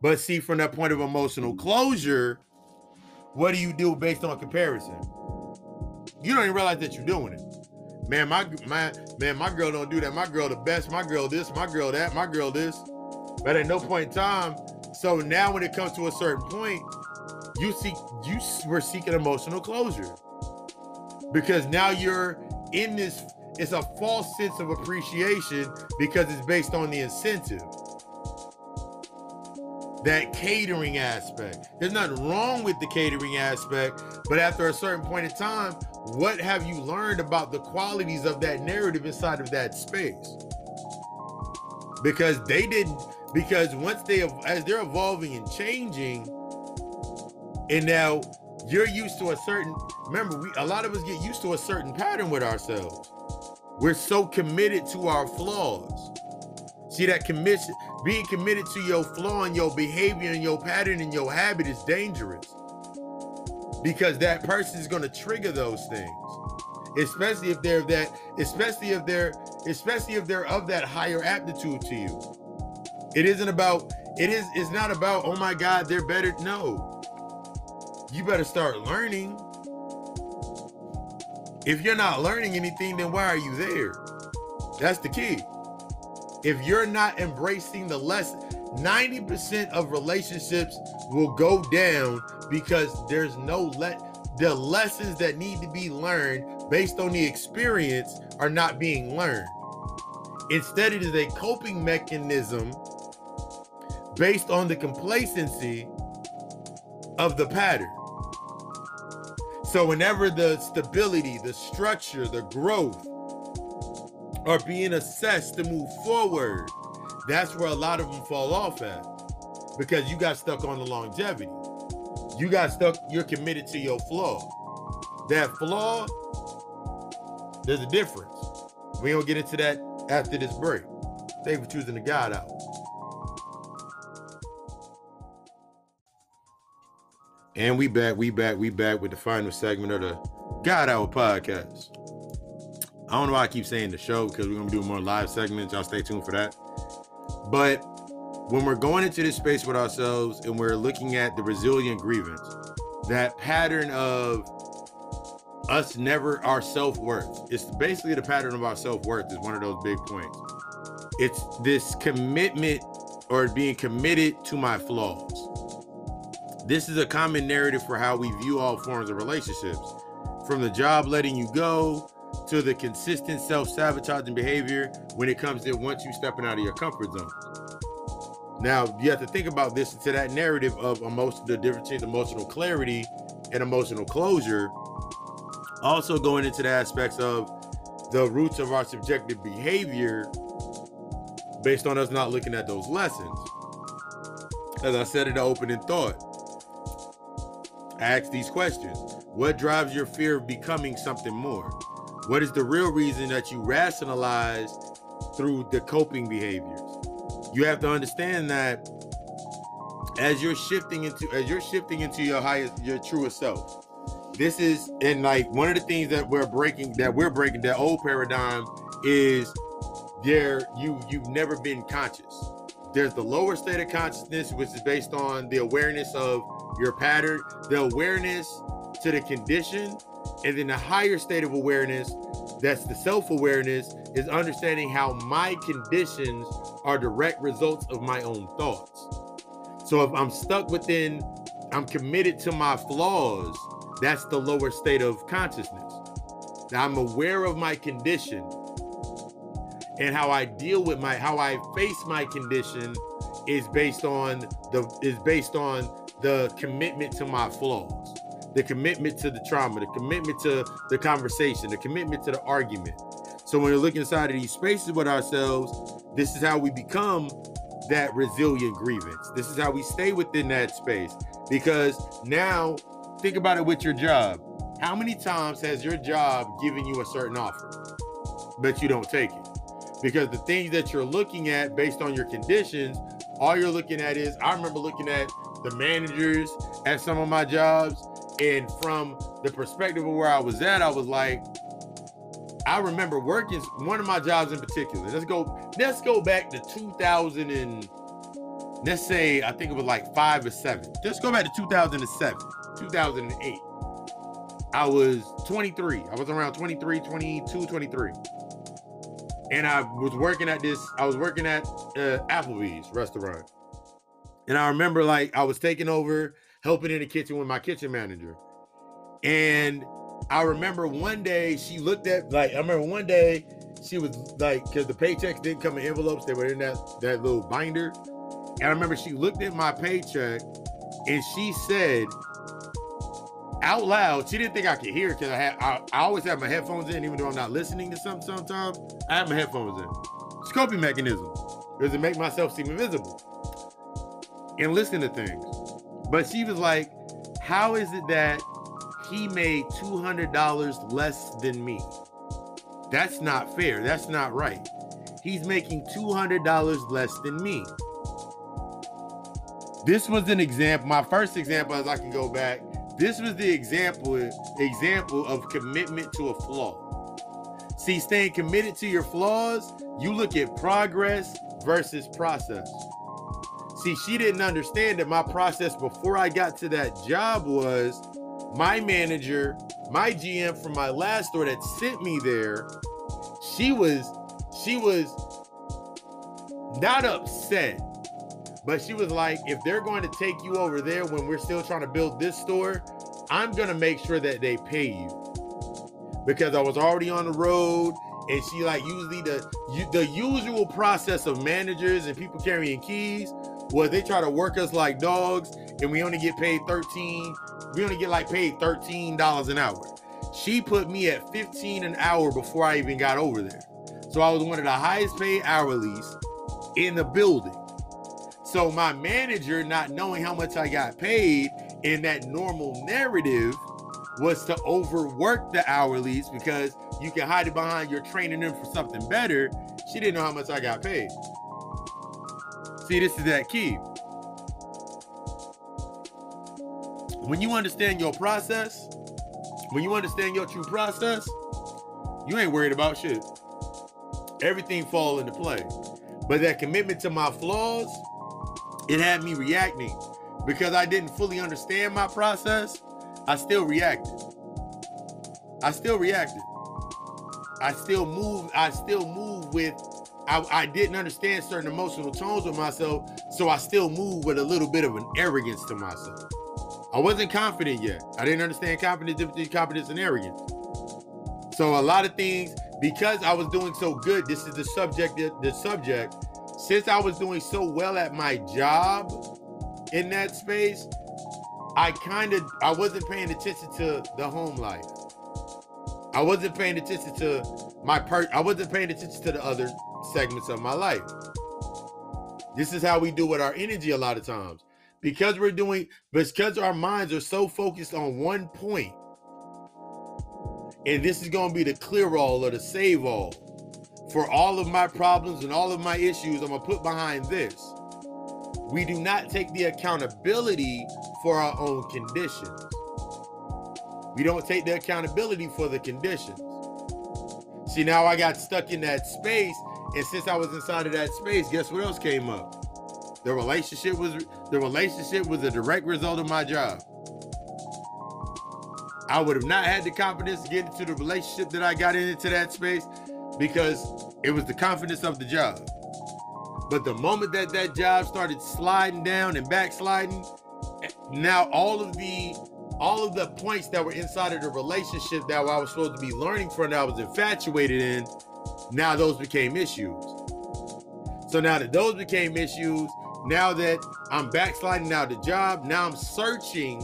But see, from that point of emotional closure, what do you do based on comparison? You don't even realize that you're doing it. Man, my my man, my girl don't do that. My girl the best. My girl this. My girl that. My girl this. But at no point in time. So now, when it comes to a certain point, you seek you were seeking emotional closure because now you're in this. It's a false sense of appreciation because it's based on the incentive that catering aspect. There's nothing wrong with the catering aspect, but after a certain point in time, what have you learned about the qualities of that narrative inside of that space? Because they didn't, because once they, as they're evolving and changing, and now you're used to a certain, remember, we, a lot of us get used to a certain pattern with ourselves. We're so committed to our flaws. See that commission, being committed to your flaw and your behavior and your pattern and your habit is dangerous because that person is going to trigger those things especially if they're that especially if they're especially if they're of that higher aptitude to you it isn't about it is it's not about oh my god they're better. No. You better start learning. If you're not learning anything then why are you there? That's the key. If you're not embracing the lesson 90% of relationships will go down because there's no let the lessons that need to be learned based on the experience are not being learned. Instead, it is a coping mechanism based on the complacency of the pattern. So, whenever the stability, the structure, the growth are being assessed to move forward, that's where a lot of them fall off at because you got stuck on the longevity. You got stuck, you're committed to your flaw. That flaw, there's a difference. We don't get into that after this break. You for choosing the God Hour. And we back, we back, we back with the final segment of the God Hour podcast. I don't know why I keep saying the show because we're gonna do more live segments. Y'all stay tuned for that. But when we're going into this space with ourselves and we're looking at the resilient grievance, that pattern of us never our self-worth. It's basically the pattern of our self-worth is one of those big points. It's this commitment or being committed to my flaws. This is a common narrative for how we view all forms of relationships. From the job letting you go to the consistent self-sabotaging behavior when it comes to once you stepping out of your comfort zone. Now you have to think about this to that narrative of emotion, the difference between emotional clarity and emotional closure. Also going into the aspects of the roots of our subjective behavior based on us not looking at those lessons. As I said in the opening thought, ask these questions. What drives your fear of becoming something more? What is the real reason that you rationalize through the coping behaviors? You have to understand that as you're shifting into as you're shifting into your highest your truest self. This is and like one of the things that we're breaking that we're breaking that old paradigm is there you you've never been conscious. There's the lower state of consciousness, which is based on the awareness of your pattern, the awareness to the condition, and then the higher state of awareness, that's the self awareness, is understanding how my conditions are direct results of my own thoughts. So if I'm stuck within, I'm committed to my flaws, that's the lower state of consciousness. Now I'm aware of my condition and how I deal with my how I face my condition is based on the is based on the commitment to my flaws, the commitment to the trauma, the commitment to the conversation, the commitment to the argument. So when we look inside of these spaces with ourselves, this is how we become that resilient grievance. This is how we stay within that space. Because now, think about it with your job. How many times has your job given you a certain offer, but you don't take it? Because the things that you're looking at based on your conditions, all you're looking at is I remember looking at the managers at some of my jobs, and from the perspective of where I was at, I was like, I remember working one of my jobs in particular. Let's go, let's go back to 2000 and let's say I think it was like five or seven. Let's go back to 2007, 2008. I was 23. I was around 23, 22, 23. And I was working at this, I was working at uh, Applebee's restaurant. And I remember like I was taking over, helping in the kitchen with my kitchen manager. And I remember one day she looked at like I remember one day she was like because the paychecks didn't come in envelopes, they were in that that little binder. And I remember she looked at my paycheck and she said out loud, she didn't think I could hear because I had I, I, always have my headphones in, even though I'm not listening to something sometimes. I have my headphones in. Scoping mechanism. Does it make myself seem invisible? And listen to things. But she was like, How is it that he made $200 less than me? That's not fair. That's not right. He's making $200 less than me. This was an example. My first example, as I can go back, this was the example example of commitment to a flaw. See, staying committed to your flaws, you look at progress versus process. See, she didn't understand that my process before I got to that job was my manager, my GM from my last store that sent me there, she was she was not upset but she was like, if they're going to take you over there when we're still trying to build this store, I'm going to make sure that they pay you. Because I was already on the road and she like usually the the usual process of managers and people carrying keys was they try to work us like dogs and we only get paid 13 we only get like paid $13 an hour she put me at 15 an hour before i even got over there so i was one of the highest paid hourlies in the building so my manager, not knowing how much I got paid in that normal narrative, was to overwork the hourlies because you can hide it behind you're training them for something better. She didn't know how much I got paid. See, this is that key. When you understand your process, when you understand your true process, you ain't worried about shit. Everything fall into play. But that commitment to my flaws, it had me reacting because I didn't fully understand my process. I still reacted. I still reacted. I still moved. I still moved with. I, I didn't understand certain emotional tones with myself, so I still moved with a little bit of an arrogance to myself. I wasn't confident yet. I didn't understand confidence, confidence and arrogance. So a lot of things, because I was doing so good, this is the subject. The subject since I was doing so well at my job in that space, I kind of I wasn't paying attention to the home life. I wasn't paying attention to my part. I wasn't paying attention to the other segments of my life. This is how we do with our energy a lot of times. Because we're doing because our minds are so focused on one. And this is going to be the clear all or the save all for all of my problems and all of my issues, I'm going to put behind this. We do not take the accountability for our own conditions. We don't take the accountability for the conditions. See, now I got stuck in that space, and since I was inside of that space, guess what else came up? The relationship was the relationship was a direct result of my job. I would have not had the confidence to get into the relationship that I got into that space because it was the confidence of the job. But the moment that that job started sliding down and backsliding, now all of the all of the points that were inside of the relationship that I was supposed to be learning from that I was infatuated in, now those became issues. So now that those became issues, now that I'm backsliding now the job. Now I'm searching,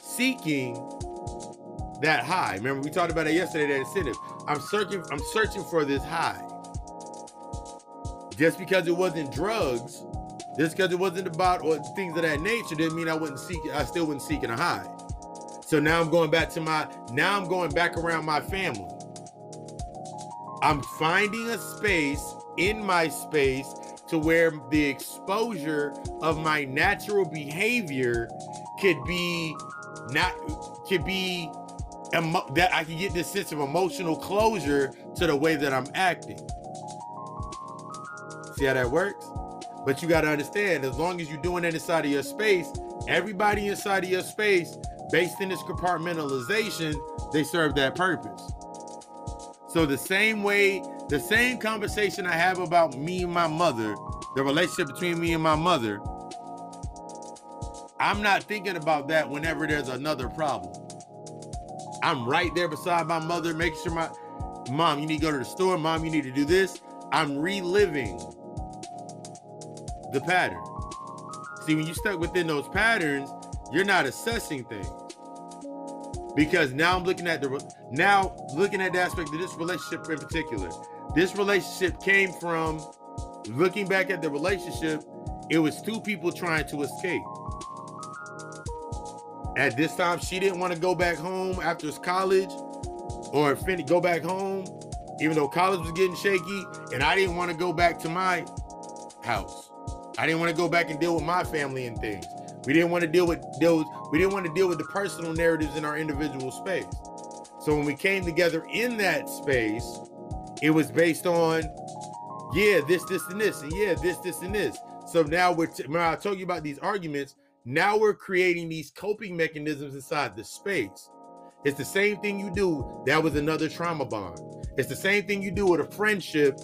seeking that high. Remember, we talked about it yesterday, that incentive. I'm searching, I'm searching for this high. Just because it wasn't drugs, just because it wasn't about or things of that nature, didn't mean I wouldn't seek I still wasn't seeking a high. So now I'm going back to my now I'm going back around my family. I'm finding a space in my space to where the exposure of my natural behavior could be not could be emo- that I can get this sense of emotional closure to the way that I'm acting. See how that works? But you got to understand, as long as you're doing it inside of your space, everybody inside of your space, based in this compartmentalization, they serve that purpose. So the same way, the same conversation I have about me and my mother, the relationship between me and my mother, I'm not thinking about that whenever there's another problem. I'm right there beside my mother, making sure my mom, you need to go to the store, mom, you need to do this. I'm reliving the pattern. See, when you stuck within those patterns, you're not assessing things because now I'm looking at the now looking at the aspect of this relationship in particular. This relationship came from looking back at the relationship. It was two people trying to escape. At this time, she didn't want to go back home after college or fin- go back home, even though college was getting shaky, and I didn't want to go back to my house. I didn't want to go back and deal with my family and things. We didn't want to deal with those. We didn't want to deal with the personal narratives in our individual space. So when we came together in that space, it was based on, yeah, this, this, and this, and yeah, this, this, and this. So now we're. T- I told you about these arguments. Now we're creating these coping mechanisms inside the space. It's the same thing you do. That was another trauma bond. It's the same thing you do with a friendship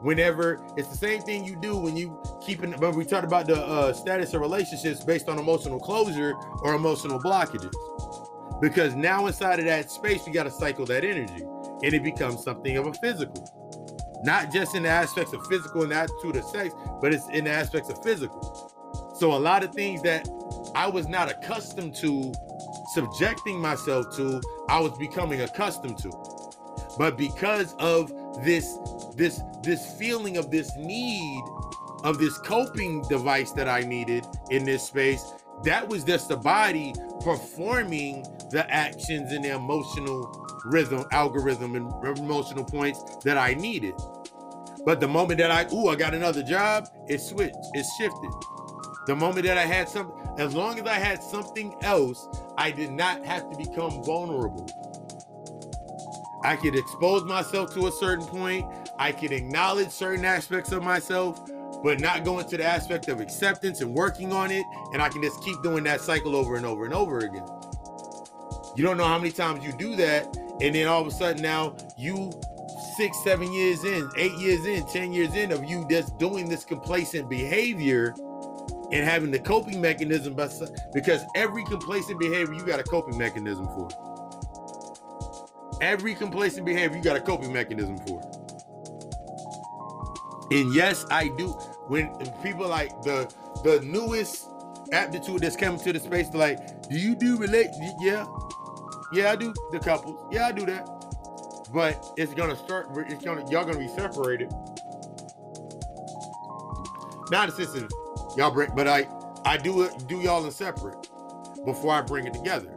whenever it's the same thing you do when you keep in but we talked about the uh, status of relationships based on emotional closure or emotional blockages. Because now inside of that space we got to cycle that energy and it becomes something of a physical. Not just in the aspects of physical and attitude of sex but it's in the aspects of physical. So a lot of things that i was not accustomed to subjecting myself to i was becoming accustomed to. But because of this this this feeling of this need of this coping device that I needed in this space, that was just the body performing the actions and the emotional rhythm, algorithm, and emotional points that I needed. But the moment that I, ooh, I got another job, it switched, it shifted. The moment that I had something, as long as I had something else, I did not have to become vulnerable. I could expose myself to a certain point. I can acknowledge certain aspects of myself, but not go into the aspect of acceptance and working on it. And I can just keep doing that cycle over and over and over again. You don't know how many times you do that. And then all of a sudden now you six, seven years in, eight years in, 10 years in of you just doing this complacent behavior and having the coping mechanism because every complacent behavior you got a coping mechanism for. Every complacent behavior you got a coping mechanism for. And yes, I do. When people like the the newest aptitude that's coming to the space, like, do you do relate? Yeah, yeah, I do the couples. Yeah, I do that. But it's gonna start. It's gonna y'all gonna be separated. Not a y'all bring, but I I do it do y'all in separate before I bring it together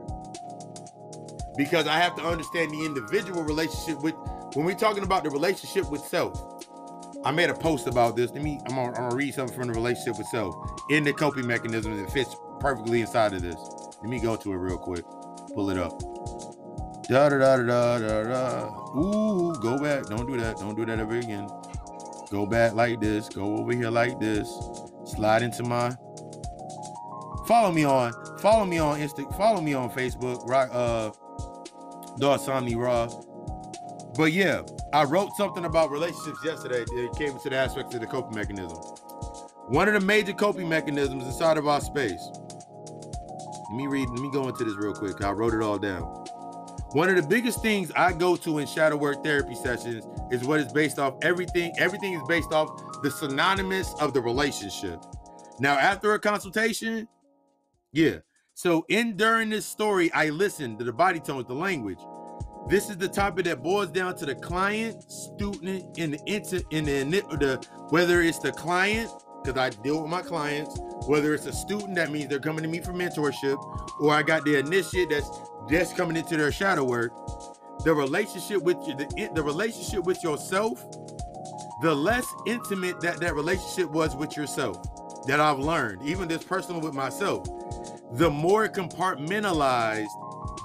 because I have to understand the individual relationship with when we're talking about the relationship with self. I made a post about this. Let me. I'm gonna, I'm gonna read something from the relationship with self in the coping mechanism that fits perfectly inside of this. Let me go to it real quick. Pull it up. Da da da da da da. Ooh, go back. Don't do that. Don't do that ever again. Go back like this. Go over here like this. Slide into my. Follow me on. Follow me on Insta. Follow me on Facebook. Rock. Uh. Darsomni Raw. But yeah, I wrote something about relationships yesterday. It came into the aspects of the coping mechanism. One of the major coping mechanisms inside of our space. Let me read, let me go into this real quick. I wrote it all down. One of the biggest things I go to in shadow work therapy sessions is what is based off everything. Everything is based off the synonymous of the relationship. Now, after a consultation, yeah. So in during this story, I listened to the body tones, the language. This is the topic that boils down to the client, student, in the inter in the, the whether it's the client, because I deal with my clients, whether it's a student, that means they're coming to me for mentorship, or I got the initiate that's just coming into their shadow work. The relationship with you, the, the relationship with yourself, the less intimate that that relationship was with yourself that I've learned, even this personal with myself, the more compartmentalized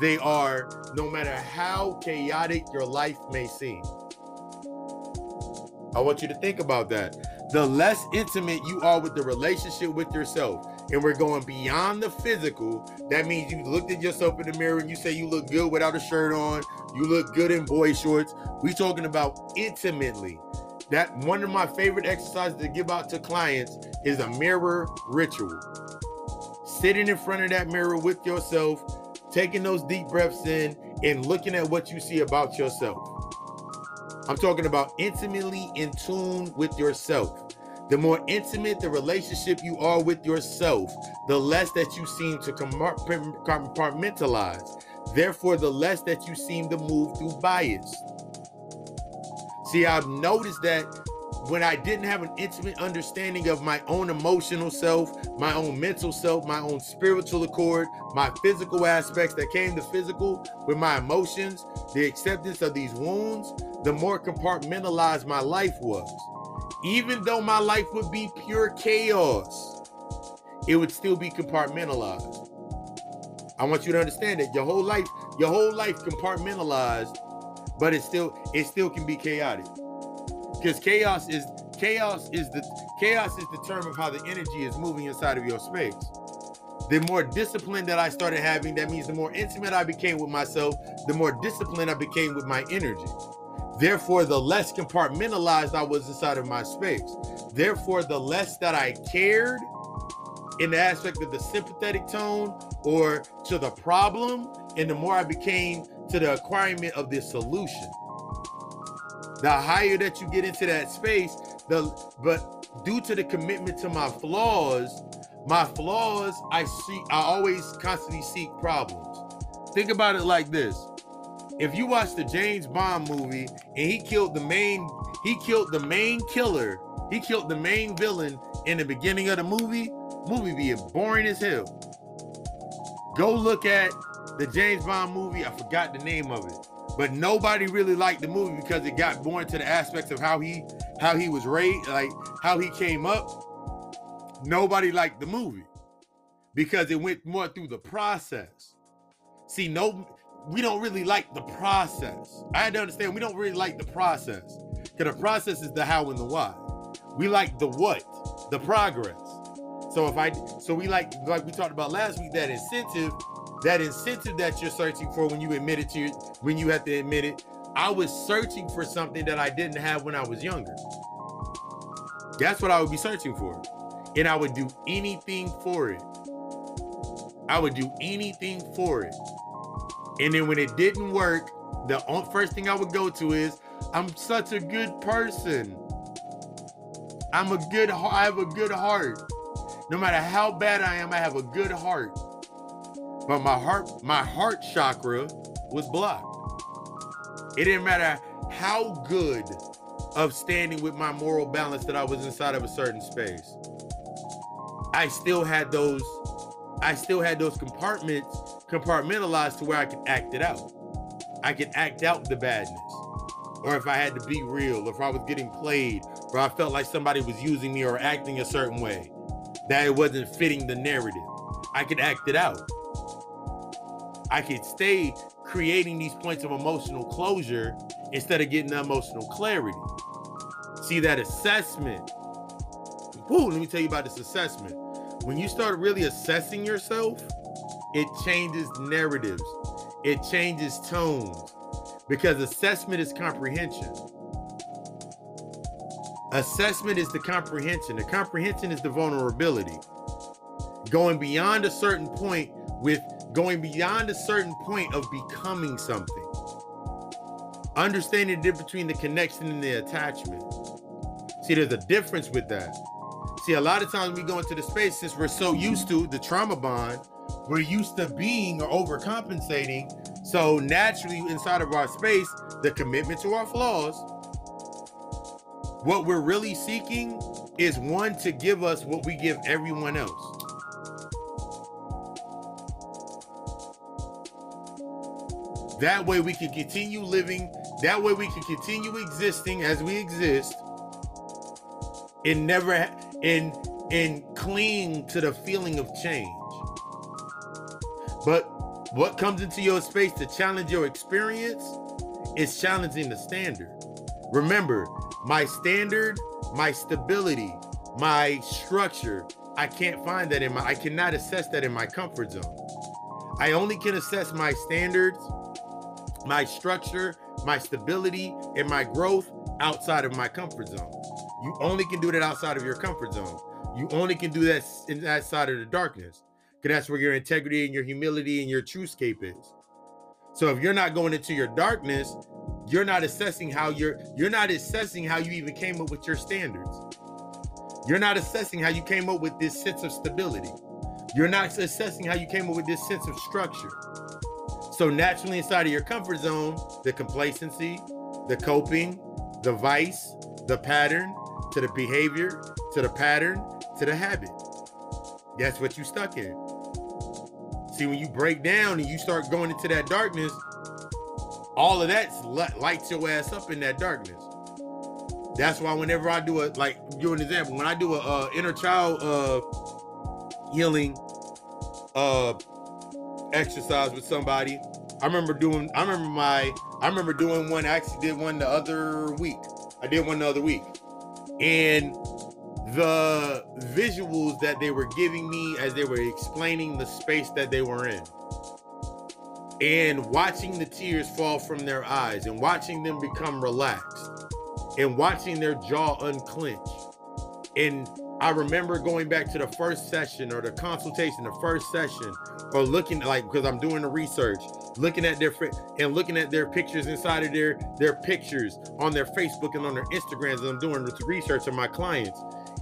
they are, no matter how chaotic your life may seem. I want you to think about that. The less intimate you are with the relationship with yourself, and we're going beyond the physical, that means you looked at yourself in the mirror and you say you look good without a shirt on, you look good in boy shorts. We talking about intimately. That one of my favorite exercises to give out to clients is a mirror ritual. Sitting in front of that mirror with yourself, taking those deep breaths in, and looking at what you see about yourself. I'm talking about intimately in tune with yourself. The more intimate the relationship you are with yourself, the less that you seem to compartmentalize. Therefore, the less that you seem to move through bias. See, I've noticed that when I didn't have an intimate understanding of my own emotional self, my own mental self, my own spiritual accord, my physical aspects that came to physical with my emotions, the acceptance of these wounds, the more compartmentalized my life was. Even though my life would be pure chaos, it would still be compartmentalized. I want you to understand that your whole life, your whole life compartmentalized, but it still it still can be chaotic because chaos is chaos is the chaos is the term of how the energy is moving inside of your space. The more discipline that i started having that means the more intimate i became with myself the more disciplined i became with my energy. Therefore the less compartmentalized i was inside of my space. Therefore the less that i cared in the aspect of the sympathetic tone or to the problem and the more i became to the acquirement of the solution the higher that you get into that space, the but due to the commitment to my flaws, my flaws, I see I always constantly seek problems. Think about it like this. If you watch the James Bond movie and he killed the main he killed the main killer, he killed the main villain in the beginning of the movie, movie be boring as hell. Go look at the James Bond movie, I forgot the name of it but nobody really liked the movie because it got more to the aspects of how he how he was raised, like how he came up. Nobody liked the movie because it went more through the process. See, no, we don't really like the process. I had to understand we don't really like the process because the process is the how and the why. We like the what, the progress. So if I, so we like like we talked about last week that incentive that incentive that you're searching for when you admit it to when you have to admit it. I was searching for something that i didn't have when i was younger. That's what i would be searching for. And i would do anything for it. I would do anything for it. And then when it didn't work the first thing i would go to is i'm such a good person. I'm a good i have a good heart. No matter how bad i am i have a good heart but my heart my heart chakra was blocked. It didn't matter how good of standing with my moral balance that I was inside of a certain space. I still had those I still had those compartments compartmentalized to where I could act it out. I could act out the badness. Or if I had to be real, if I was getting played, or I felt like somebody was using me or acting a certain way, that it wasn't fitting the narrative. I could act it out. I could stay creating these points of emotional closure instead of getting emotional clarity. See that assessment. Woo, let me tell you about this assessment. When you start really assessing yourself, it changes narratives, it changes tones because assessment is comprehension. Assessment is the comprehension. The comprehension is the vulnerability. Going beyond a certain point with going beyond a certain point of becoming something. Understanding the difference between the connection and the attachment. See, there's a difference with that. See, a lot of times we go into the space since we're so used to the trauma bond, we're used to being or overcompensating. So naturally, inside of our space, the commitment to our flaws, what we're really seeking is one to give us what we give everyone else. That way we can continue living, that way we can continue existing as we exist and never and and cling to the feeling of change. But what comes into your space to challenge your experience is challenging the standard. Remember, my standard, my stability, my structure, I can't find that in my I cannot assess that in my comfort zone. I only can assess my standards, my structure, my stability, and my growth outside of my comfort zone. You only can do that outside of your comfort zone. You only can do that in that side of the darkness. Because that's where your integrity and your humility and your truthscape is. So if you're not going into your darkness, you're not assessing how you're you're not assessing how you even came up with your standards. You're not assessing how you came up with this sense of stability. You're not assessing how you came up with this sense of structure. So naturally inside of your comfort zone, the complacency, the coping, the vice, the pattern, to the behavior, to the pattern, to the habit. That's what you stuck in. See, when you break down and you start going into that darkness, all of that lights your ass up in that darkness. That's why whenever I do a like, give an example. When I do a uh, inner child uh, healing uh, exercise with somebody, I remember doing. I remember my. I remember doing one. I actually did one the other week. I did one the other week, and the visuals that they were giving me as they were explaining the space that they were in and watching the tears fall from their eyes and watching them become relaxed and watching their jaw unclench and I remember going back to the first session or the consultation, the first session, or looking like because I'm doing the research, looking at their and looking at their pictures inside of their their pictures on their Facebook and on their Instagrams. And I'm doing the research on my clients,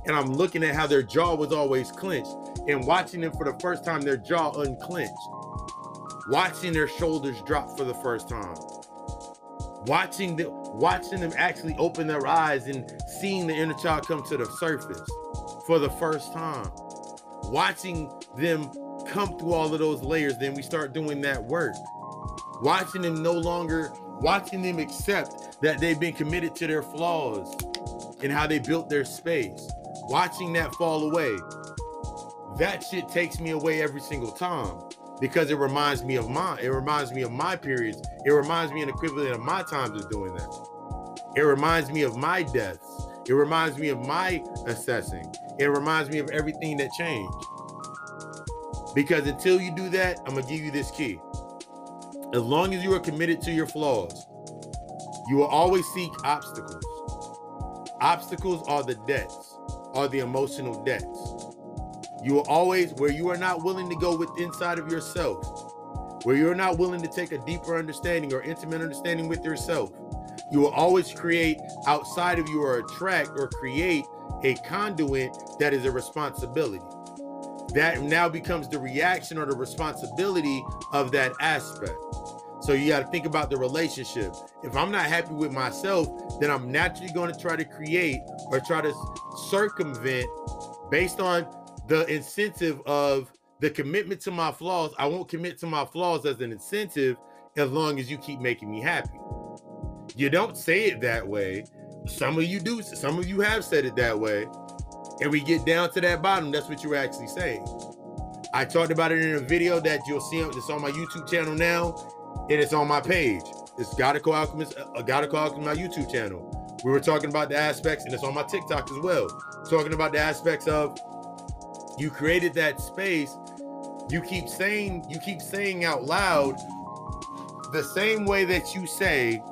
and I'm looking at how their jaw was always clenched, and watching them for the first time, their jaw unclenched, watching their shoulders drop for the first time, watching them watching them actually open their eyes and seeing the inner child come to the surface for the first time, watching them come through all of those layers, then we start doing that work. Watching them no longer, watching them accept that they've been committed to their flaws and how they built their space. Watching that fall away. That shit takes me away every single time because it reminds me of my it reminds me of my periods. It reminds me an equivalent of my times of doing that. It reminds me of my deaths. It reminds me of my assessing. It reminds me of everything that changed. Because until you do that, I'm going to give you this key. As long as you are committed to your flaws, you will always seek obstacles. Obstacles are the debts, are the emotional debts. You will always, where you are not willing to go with inside of yourself, where you're not willing to take a deeper understanding or intimate understanding with yourself, you will always create outside of you or attract or create a conduit that is a responsibility that now becomes the reaction or the responsibility of that aspect. So you got to think about the relationship. If I'm not happy with myself, then I'm naturally going to try to create or try to circumvent based on the incentive of the commitment to my flaws. I won't commit to my flaws as an incentive as long as you keep making me happy. You don't say it that way. Some of you do. Some of you have said it that way and we get down to that bottom, that's what you're actually saying. I talked about it in a video that you'll see it's on my YouTube channel now, and it's on my page. It's Gotico Alchemist, uh, Gotico Alchemist, my YouTube channel. We were talking about the aspects, and it's on my TikTok as well. Talking about the aspects of you created that space. You keep saying, you keep saying out loud the same way that you say,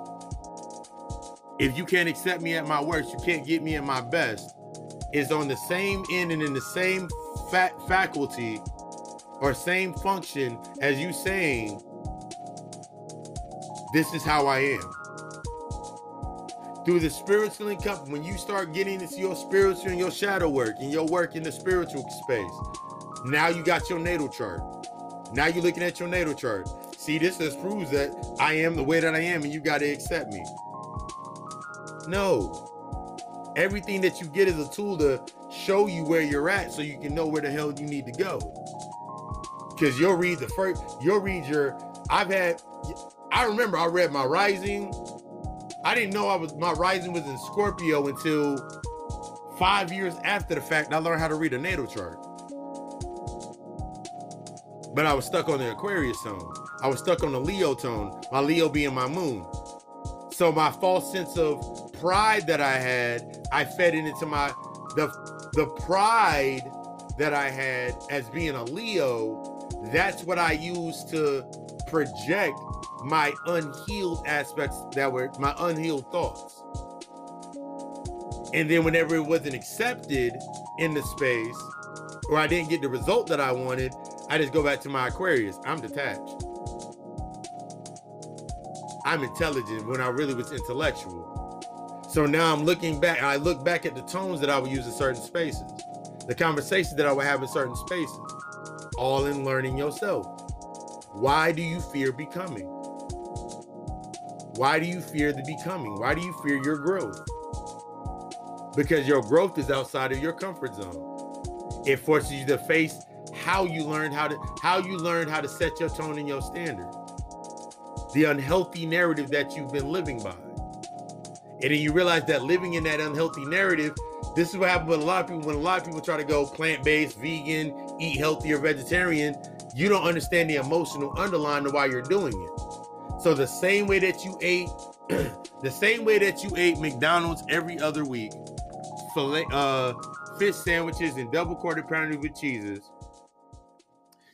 if you can't accept me at my worst, you can't get me at my best is on the same end and in the same fa- faculty or same function as you saying, This is how I am. through the spiritual encompass, when you start getting into your spiritual and your shadow work and your work in the spiritual space, now you got your natal chart. Now you're looking at your natal chart. See, this just proves that I am the way that I am and you got to accept me. No. Everything that you get is a tool to show you where you're at so you can know where the hell you need to go. Because you'll read the first, you'll read your, I've had, I remember I read my rising, I didn't know I was my rising was in Scorpio until five years after the fact. I learned how to read a natal chart. But I was stuck on the Aquarius tone. I was stuck on the Leo tone, my Leo being my moon. So my false sense of pride that I had, I fed it into my the the pride that I had as being a Leo. That's what I used to project my unhealed aspects that were my unhealed thoughts. And then whenever it wasn't accepted in the space, or I didn't get the result that I wanted, I just go back to my Aquarius. I'm detached. I'm intelligent when I really was intellectual. So now I'm looking back, I look back at the tones that I would use in certain spaces, the conversations that I would have in certain spaces, all in learning yourself. Why do you fear becoming? Why do you fear the becoming? Why do you fear your growth? Because your growth is outside of your comfort zone. It forces you to face how you learned how to how you learned how to set your tone and your standard. The unhealthy narrative that you've been living by. And then you realize that living in that unhealthy narrative, this is what happens with a lot of people when a lot of people try to go plant-based, vegan, eat healthy or vegetarian, you don't understand the emotional underline of why you're doing it. So the same way that you ate, the same way that you ate McDonald's every other week, filet, uh, fish sandwiches and double quarter pounder with cheeses.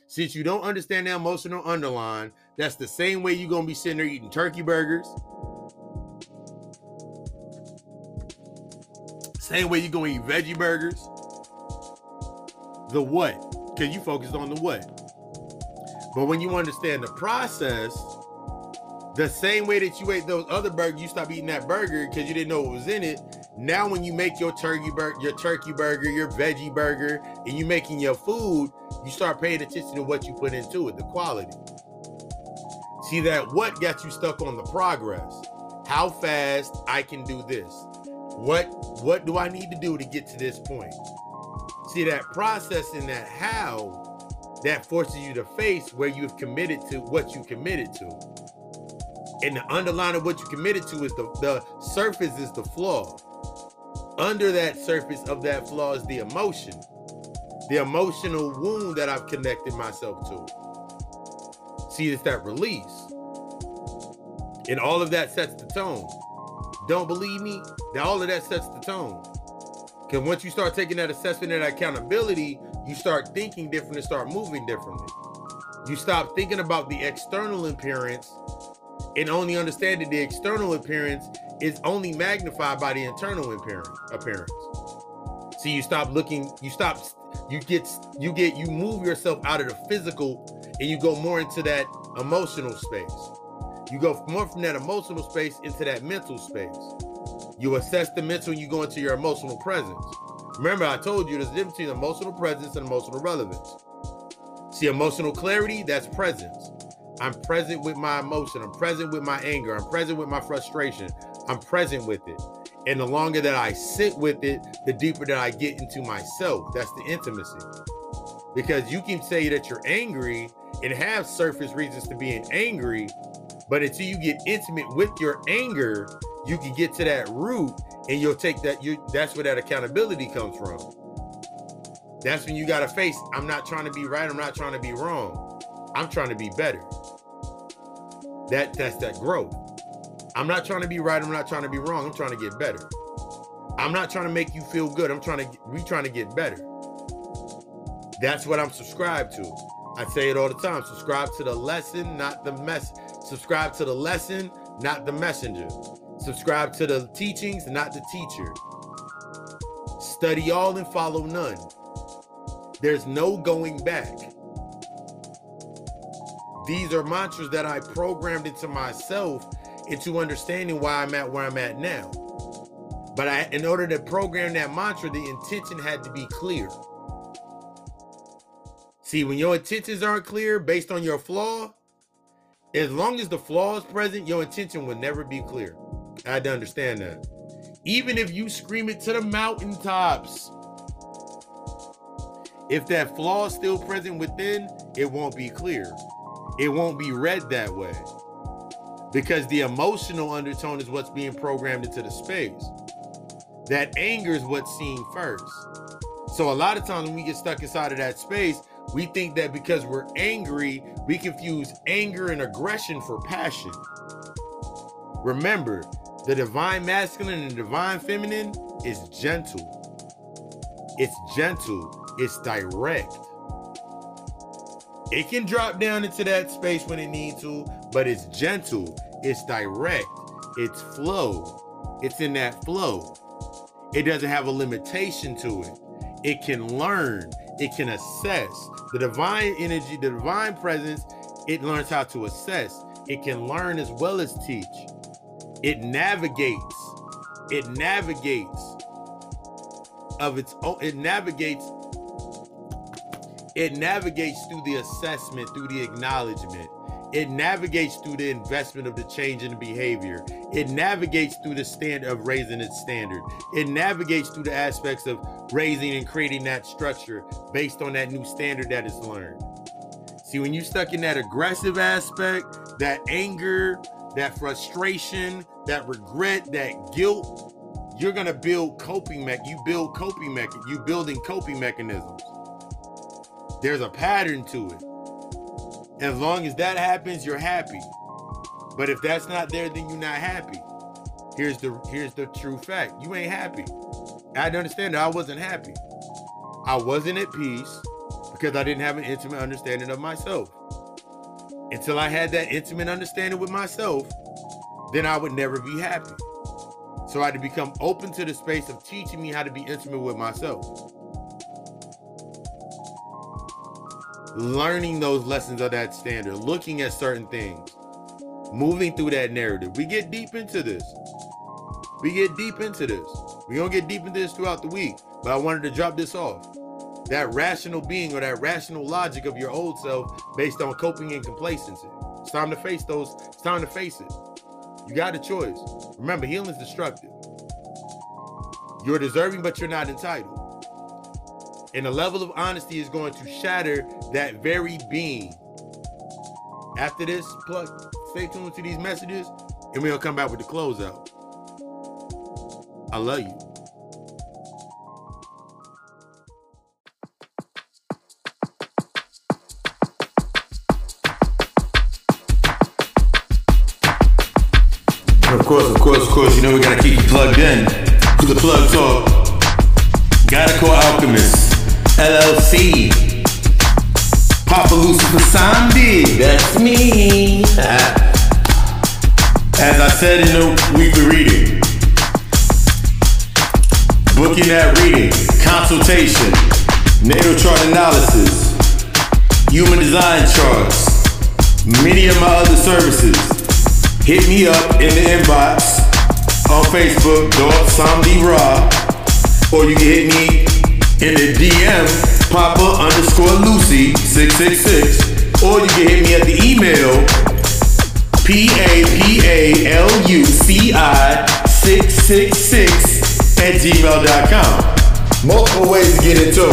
Since you don't understand the emotional underline, that's the same way you're gonna be sitting there eating turkey burgers. Same way you go eat veggie burgers. The what? Because you focused on the what. But when you understand the process, the same way that you ate those other burgers, you stop eating that burger because you didn't know what was in it. Now, when you make your turkey burger, your turkey burger, your veggie burger, and you're making your food, you start paying attention to what you put into it, the quality. See that what got you stuck on the progress? How fast I can do this? What what do I need to do to get to this point? See that process and that how that forces you to face where you've committed to what you committed to. And the underline of what you committed to is the, the surface is the flaw. Under that surface of that flaw is the emotion, the emotional wound that I've connected myself to. See, it's that release. And all of that sets the tone. Don't believe me? that All of that sets the tone. Because once you start taking that assessment and accountability, you start thinking different and start moving differently. You stop thinking about the external appearance and only understand that the external appearance is only magnified by the internal appearance so you stop looking you stop you get you get you move yourself out of the physical and you go more into that emotional space you go more from that emotional space into that mental space you assess the mental and you go into your emotional presence remember i told you there's a difference between emotional presence and emotional relevance see emotional clarity that's presence I'm present with my emotion. I'm present with my anger. I'm present with my frustration. I'm present with it. And the longer that I sit with it, the deeper that I get into myself. That's the intimacy. Because you can say that you're angry and have surface reasons to being angry, but until you get intimate with your anger, you can get to that root and you'll take that you that's where that accountability comes from. That's when you got to face I'm not trying to be right, I'm not trying to be wrong. I'm trying to be better. That that's that growth. I'm not trying to be right. I'm not trying to be wrong. I'm trying to get better. I'm not trying to make you feel good. I'm trying to we trying to get better. That's what I'm subscribed to. I say it all the time. Subscribe to the lesson, not the mess. Subscribe to the lesson, not the messenger. Subscribe to the teachings, not the teacher. Study all and follow none. There's no going back. These are mantras that I programmed into myself into understanding why I'm at where I'm at now. But I, in order to program that mantra, the intention had to be clear. See, when your intentions aren't clear based on your flaw, as long as the flaw is present, your intention will never be clear. I had to understand that. Even if you scream it to the mountaintops, if that flaw is still present within, it won't be clear. It won't be read that way. Because the emotional undertone is what's being programmed into the space. That anger is what's seen first. So a lot of times when we get stuck inside of that space, we think that because we're angry, we confuse anger and aggression for passion. Remember, the divine masculine and divine feminine is gentle. It's gentle, it's direct. It can drop down into that space when it needs to, but it's gentle, it's direct, it's flow. It's in that flow. It doesn't have a limitation to it. It can learn, it can assess. The divine energy, the divine presence, it learns how to assess. It can learn as well as teach. It navigates. It navigates of its own, it navigates it navigates through the assessment, through the acknowledgement. It navigates through the investment of the change in the behavior. It navigates through the stand of raising its standard. It navigates through the aspects of raising and creating that structure based on that new standard that is learned. See, when you're stuck in that aggressive aspect, that anger, that frustration, that regret, that guilt, you're gonna build coping mech. You build coping mech. You building coping mechanisms. There's a pattern to it. As long as that happens, you're happy. But if that's not there, then you're not happy. Here's the here's the true fact. You ain't happy. I understand that I wasn't happy. I wasn't at peace because I didn't have an intimate understanding of myself. Until I had that intimate understanding with myself, then I would never be happy. So I had to become open to the space of teaching me how to be intimate with myself. Learning those lessons of that standard, looking at certain things, moving through that narrative. We get deep into this. We get deep into this. We're going to get deep into this throughout the week, but I wanted to drop this off. That rational being or that rational logic of your old self based on coping and complacency. It's time to face those. It's time to face it. You got a choice. Remember, healing is destructive. You're deserving, but you're not entitled. And the level of honesty is going to shatter that very being. After this, plug, stay tuned to these messages, and we'll come back with the closeout. I love you. Of course, of course, of course, you know we gotta keep you plugged in to the plug talk. Gotta call Alchemist. LLC. Papa Lucifer Sandy, that's me. As I said in the weekly reading, booking that reading, consultation, natal chart analysis, human design charts, many of my other services. Hit me up in the inbox on Facebook, Dog Samdi Ra, or you can hit me in the DM, Papa underscore Lucy 666. Or you can hit me at the email, P-A-P-A-L-U-C-I 666 at gmail.com. Multiple ways to get into.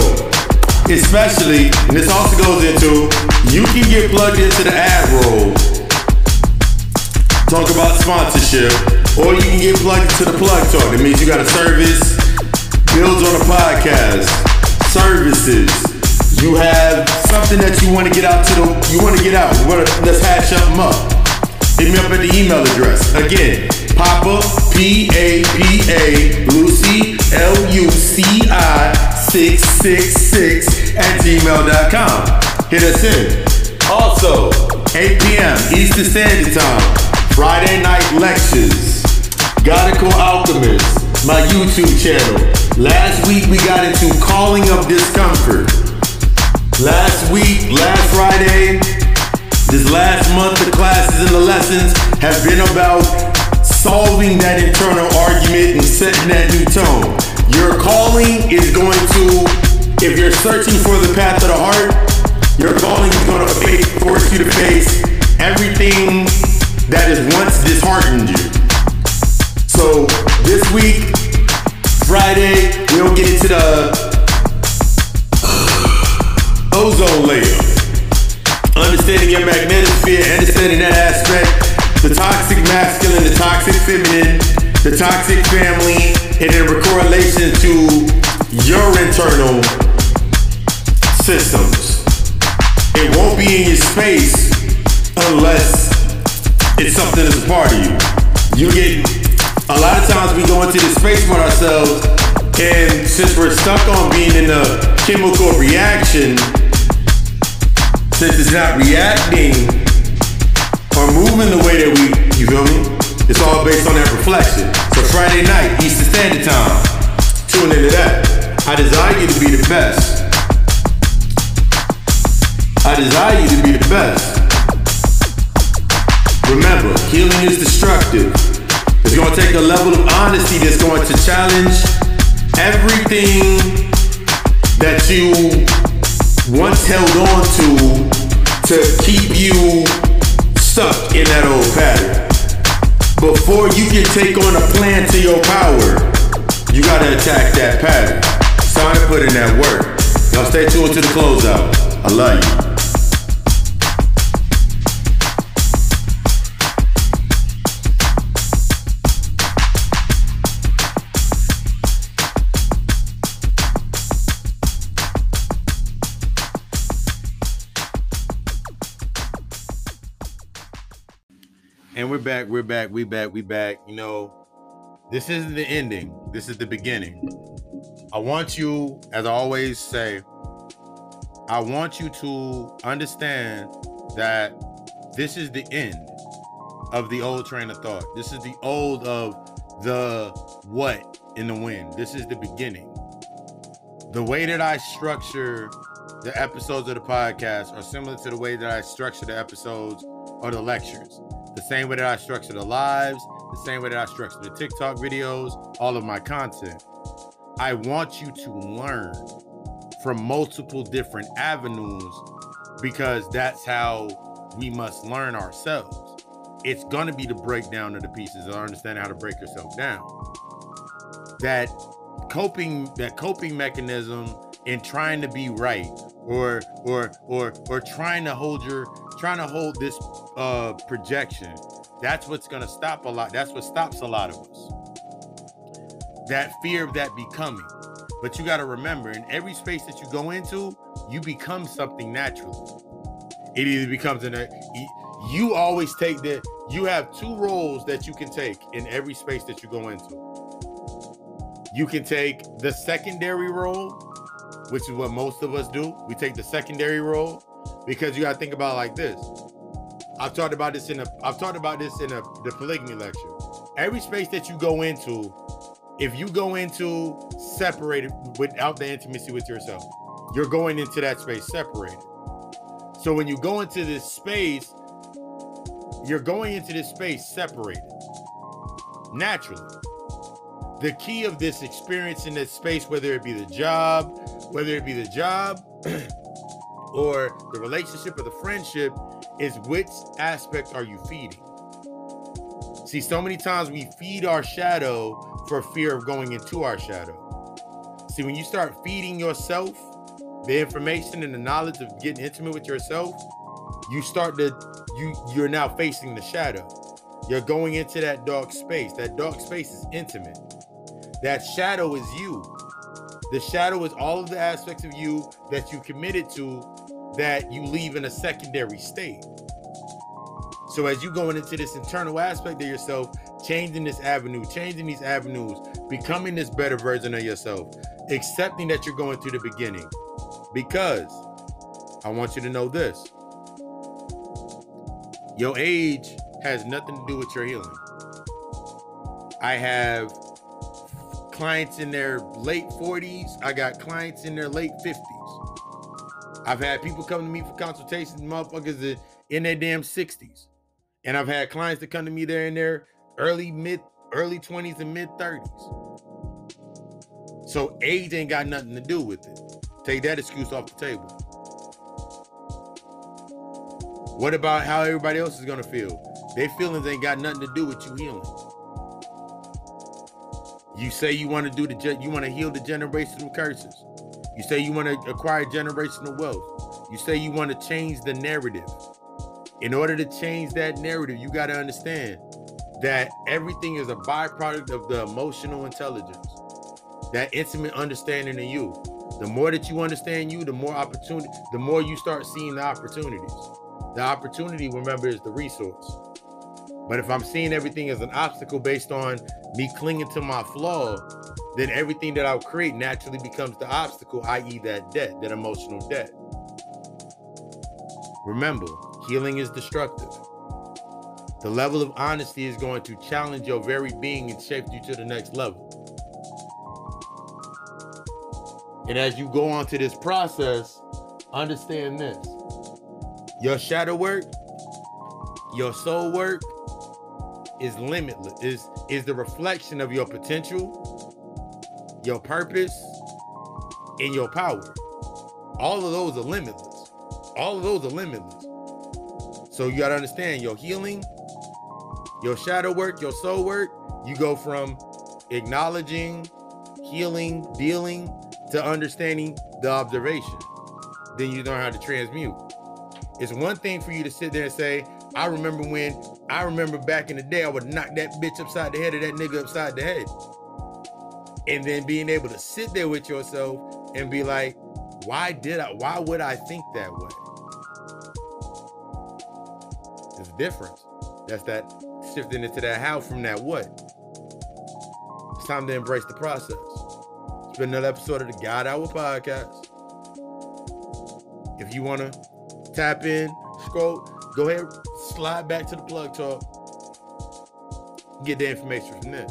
Especially, and this also goes into, you can get plugged into the ad roll, talk about sponsorship, or you can get plugged into the plug talk. That means you got a service, builds on a podcast, services. You have something that you want to get out to the, you want to get out. Let's hash up them up. Hit me up at the email address. Again, Papa, P-A-P-A, Lucy, L-U-C-I, 666 at gmail.com. Hit us in. Also, 8 p.m. Eastern Standard Time, Friday night lectures. Gotta Alchemist my YouTube channel. Last week we got into calling of discomfort. Last week, last Friday, this last month, the classes and the lessons have been about solving that internal argument and setting that new tone. Your calling is going to, if you're searching for the path of the heart, your calling is going to force you to face everything that has once disheartened you. So this week, Friday, we'll get into the ozone layer. Understanding your magnetosphere, understanding that aspect, the toxic masculine, the toxic feminine, the toxic family, and in correlation to your internal systems. It won't be in your space unless it's something that's a part of you. You get a lot of times we go into this space for ourselves, and since we're stuck on being in a chemical reaction, since it's not reacting or moving the way that we, you feel me? It's all based on that reflection. So Friday night, Eastern Standard Time, tune into that. I desire you to be the best. I desire you to be the best. Remember, healing is destructive. It's going to take a level of honesty that's going to challenge everything that you once held on to to keep you stuck in that old pattern. Before you can take on a plan to your power, you gotta attack that pattern. Time to put in that work. Y'all stay tuned to the closeout. I love you. We're back, we're back, we back, we back. You know, this isn't the ending, this is the beginning. I want you, as I always say, I want you to understand that this is the end of the old train of thought. This is the old of the what in the wind. This is the beginning. The way that I structure the episodes of the podcast are similar to the way that I structure the episodes or the lectures the same way that I structure the lives, the same way that I structure the TikTok videos, all of my content. I want you to learn from multiple different avenues because that's how we must learn ourselves. It's going to be the breakdown of the pieces of understanding how to break yourself down. That coping that coping mechanism in trying to be right or or or or trying to hold your trying to hold this uh projection that's what's going to stop a lot that's what stops a lot of us. That fear of that becoming. But you got to remember in every space that you go into you become something naturally it either becomes an you always take the you have two roles that you can take in every space that you go into. You can take the secondary role which is what most of us do. We take the secondary role because you got to think about like this. I've talked about this in a I've talked about this in a the polygamy lecture. Every space that you go into, if you go into separated without the intimacy with yourself, you're going into that space separated. So when you go into this space, you're going into this space separated naturally. The key of this experience in this space, whether it be the job, whether it be the job or the relationship or the friendship, is which aspect are you feeding? See, so many times we feed our shadow for fear of going into our shadow. See, when you start feeding yourself the information and the knowledge of getting intimate with yourself, you start to you you're now facing the shadow. You're going into that dark space. That dark space is intimate. That shadow is you. The shadow is all of the aspects of you that you committed to that you leave in a secondary state. So as you going into this internal aspect of yourself, changing this avenue, changing these avenues, becoming this better version of yourself, accepting that you're going through the beginning. Because I want you to know this. Your age has nothing to do with your healing. I have clients in their late 40s. I got clients in their late 50s. I've had people come to me for consultations, motherfuckers in their damn 60s. And I've had clients that come to me there in their early mid early 20s and mid 30s. So age ain't got nothing to do with it. Take that excuse off the table. What about how everybody else is gonna feel? Their feelings ain't got nothing to do with you healing. You say you want to do the you want to heal the generational curses. You say you want to acquire generational wealth. You say you want to change the narrative. In order to change that narrative, you got to understand that everything is a byproduct of the emotional intelligence, that intimate understanding of you. The more that you understand you, the more opportunity, the more you start seeing the opportunities. The opportunity, remember, is the resource. But if I'm seeing everything as an obstacle based on me clinging to my flaw, then everything that I'll create naturally becomes the obstacle, i.e., that debt, that emotional debt. Remember, healing is destructive. The level of honesty is going to challenge your very being and shape you to the next level. And as you go on to this process, understand this your shadow work, your soul work is limitless, is, is the reflection of your potential, your purpose, and your power. All of those are limitless. All of those are limitless. So you gotta understand your healing, your shadow work, your soul work, you go from acknowledging, healing, dealing to understanding the observation. Then you learn how to transmute. It's one thing for you to sit there and say, I remember when I remember back in the day, I would knock that bitch upside the head of that nigga upside the head. And then being able to sit there with yourself and be like, why did I, why would I think that way? There's a difference. That's that shifting into that how from that what. It's time to embrace the process. It's been another episode of the God Hour podcast. If you want to tap in, scroll, go ahead, slide back to the plug talk, get the information from there.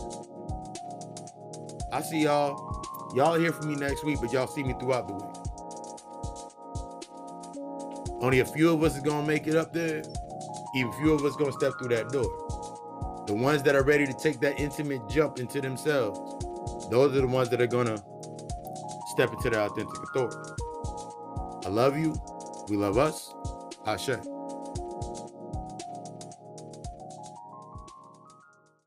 I see y'all. Y'all hear from me next week, but y'all see me throughout the week. Only a few of us is gonna make it up there. Even few of us gonna step through that door. The ones that are ready to take that intimate jump into themselves, those are the ones that are gonna step into their authentic authority. I love you. We love us. Ashe.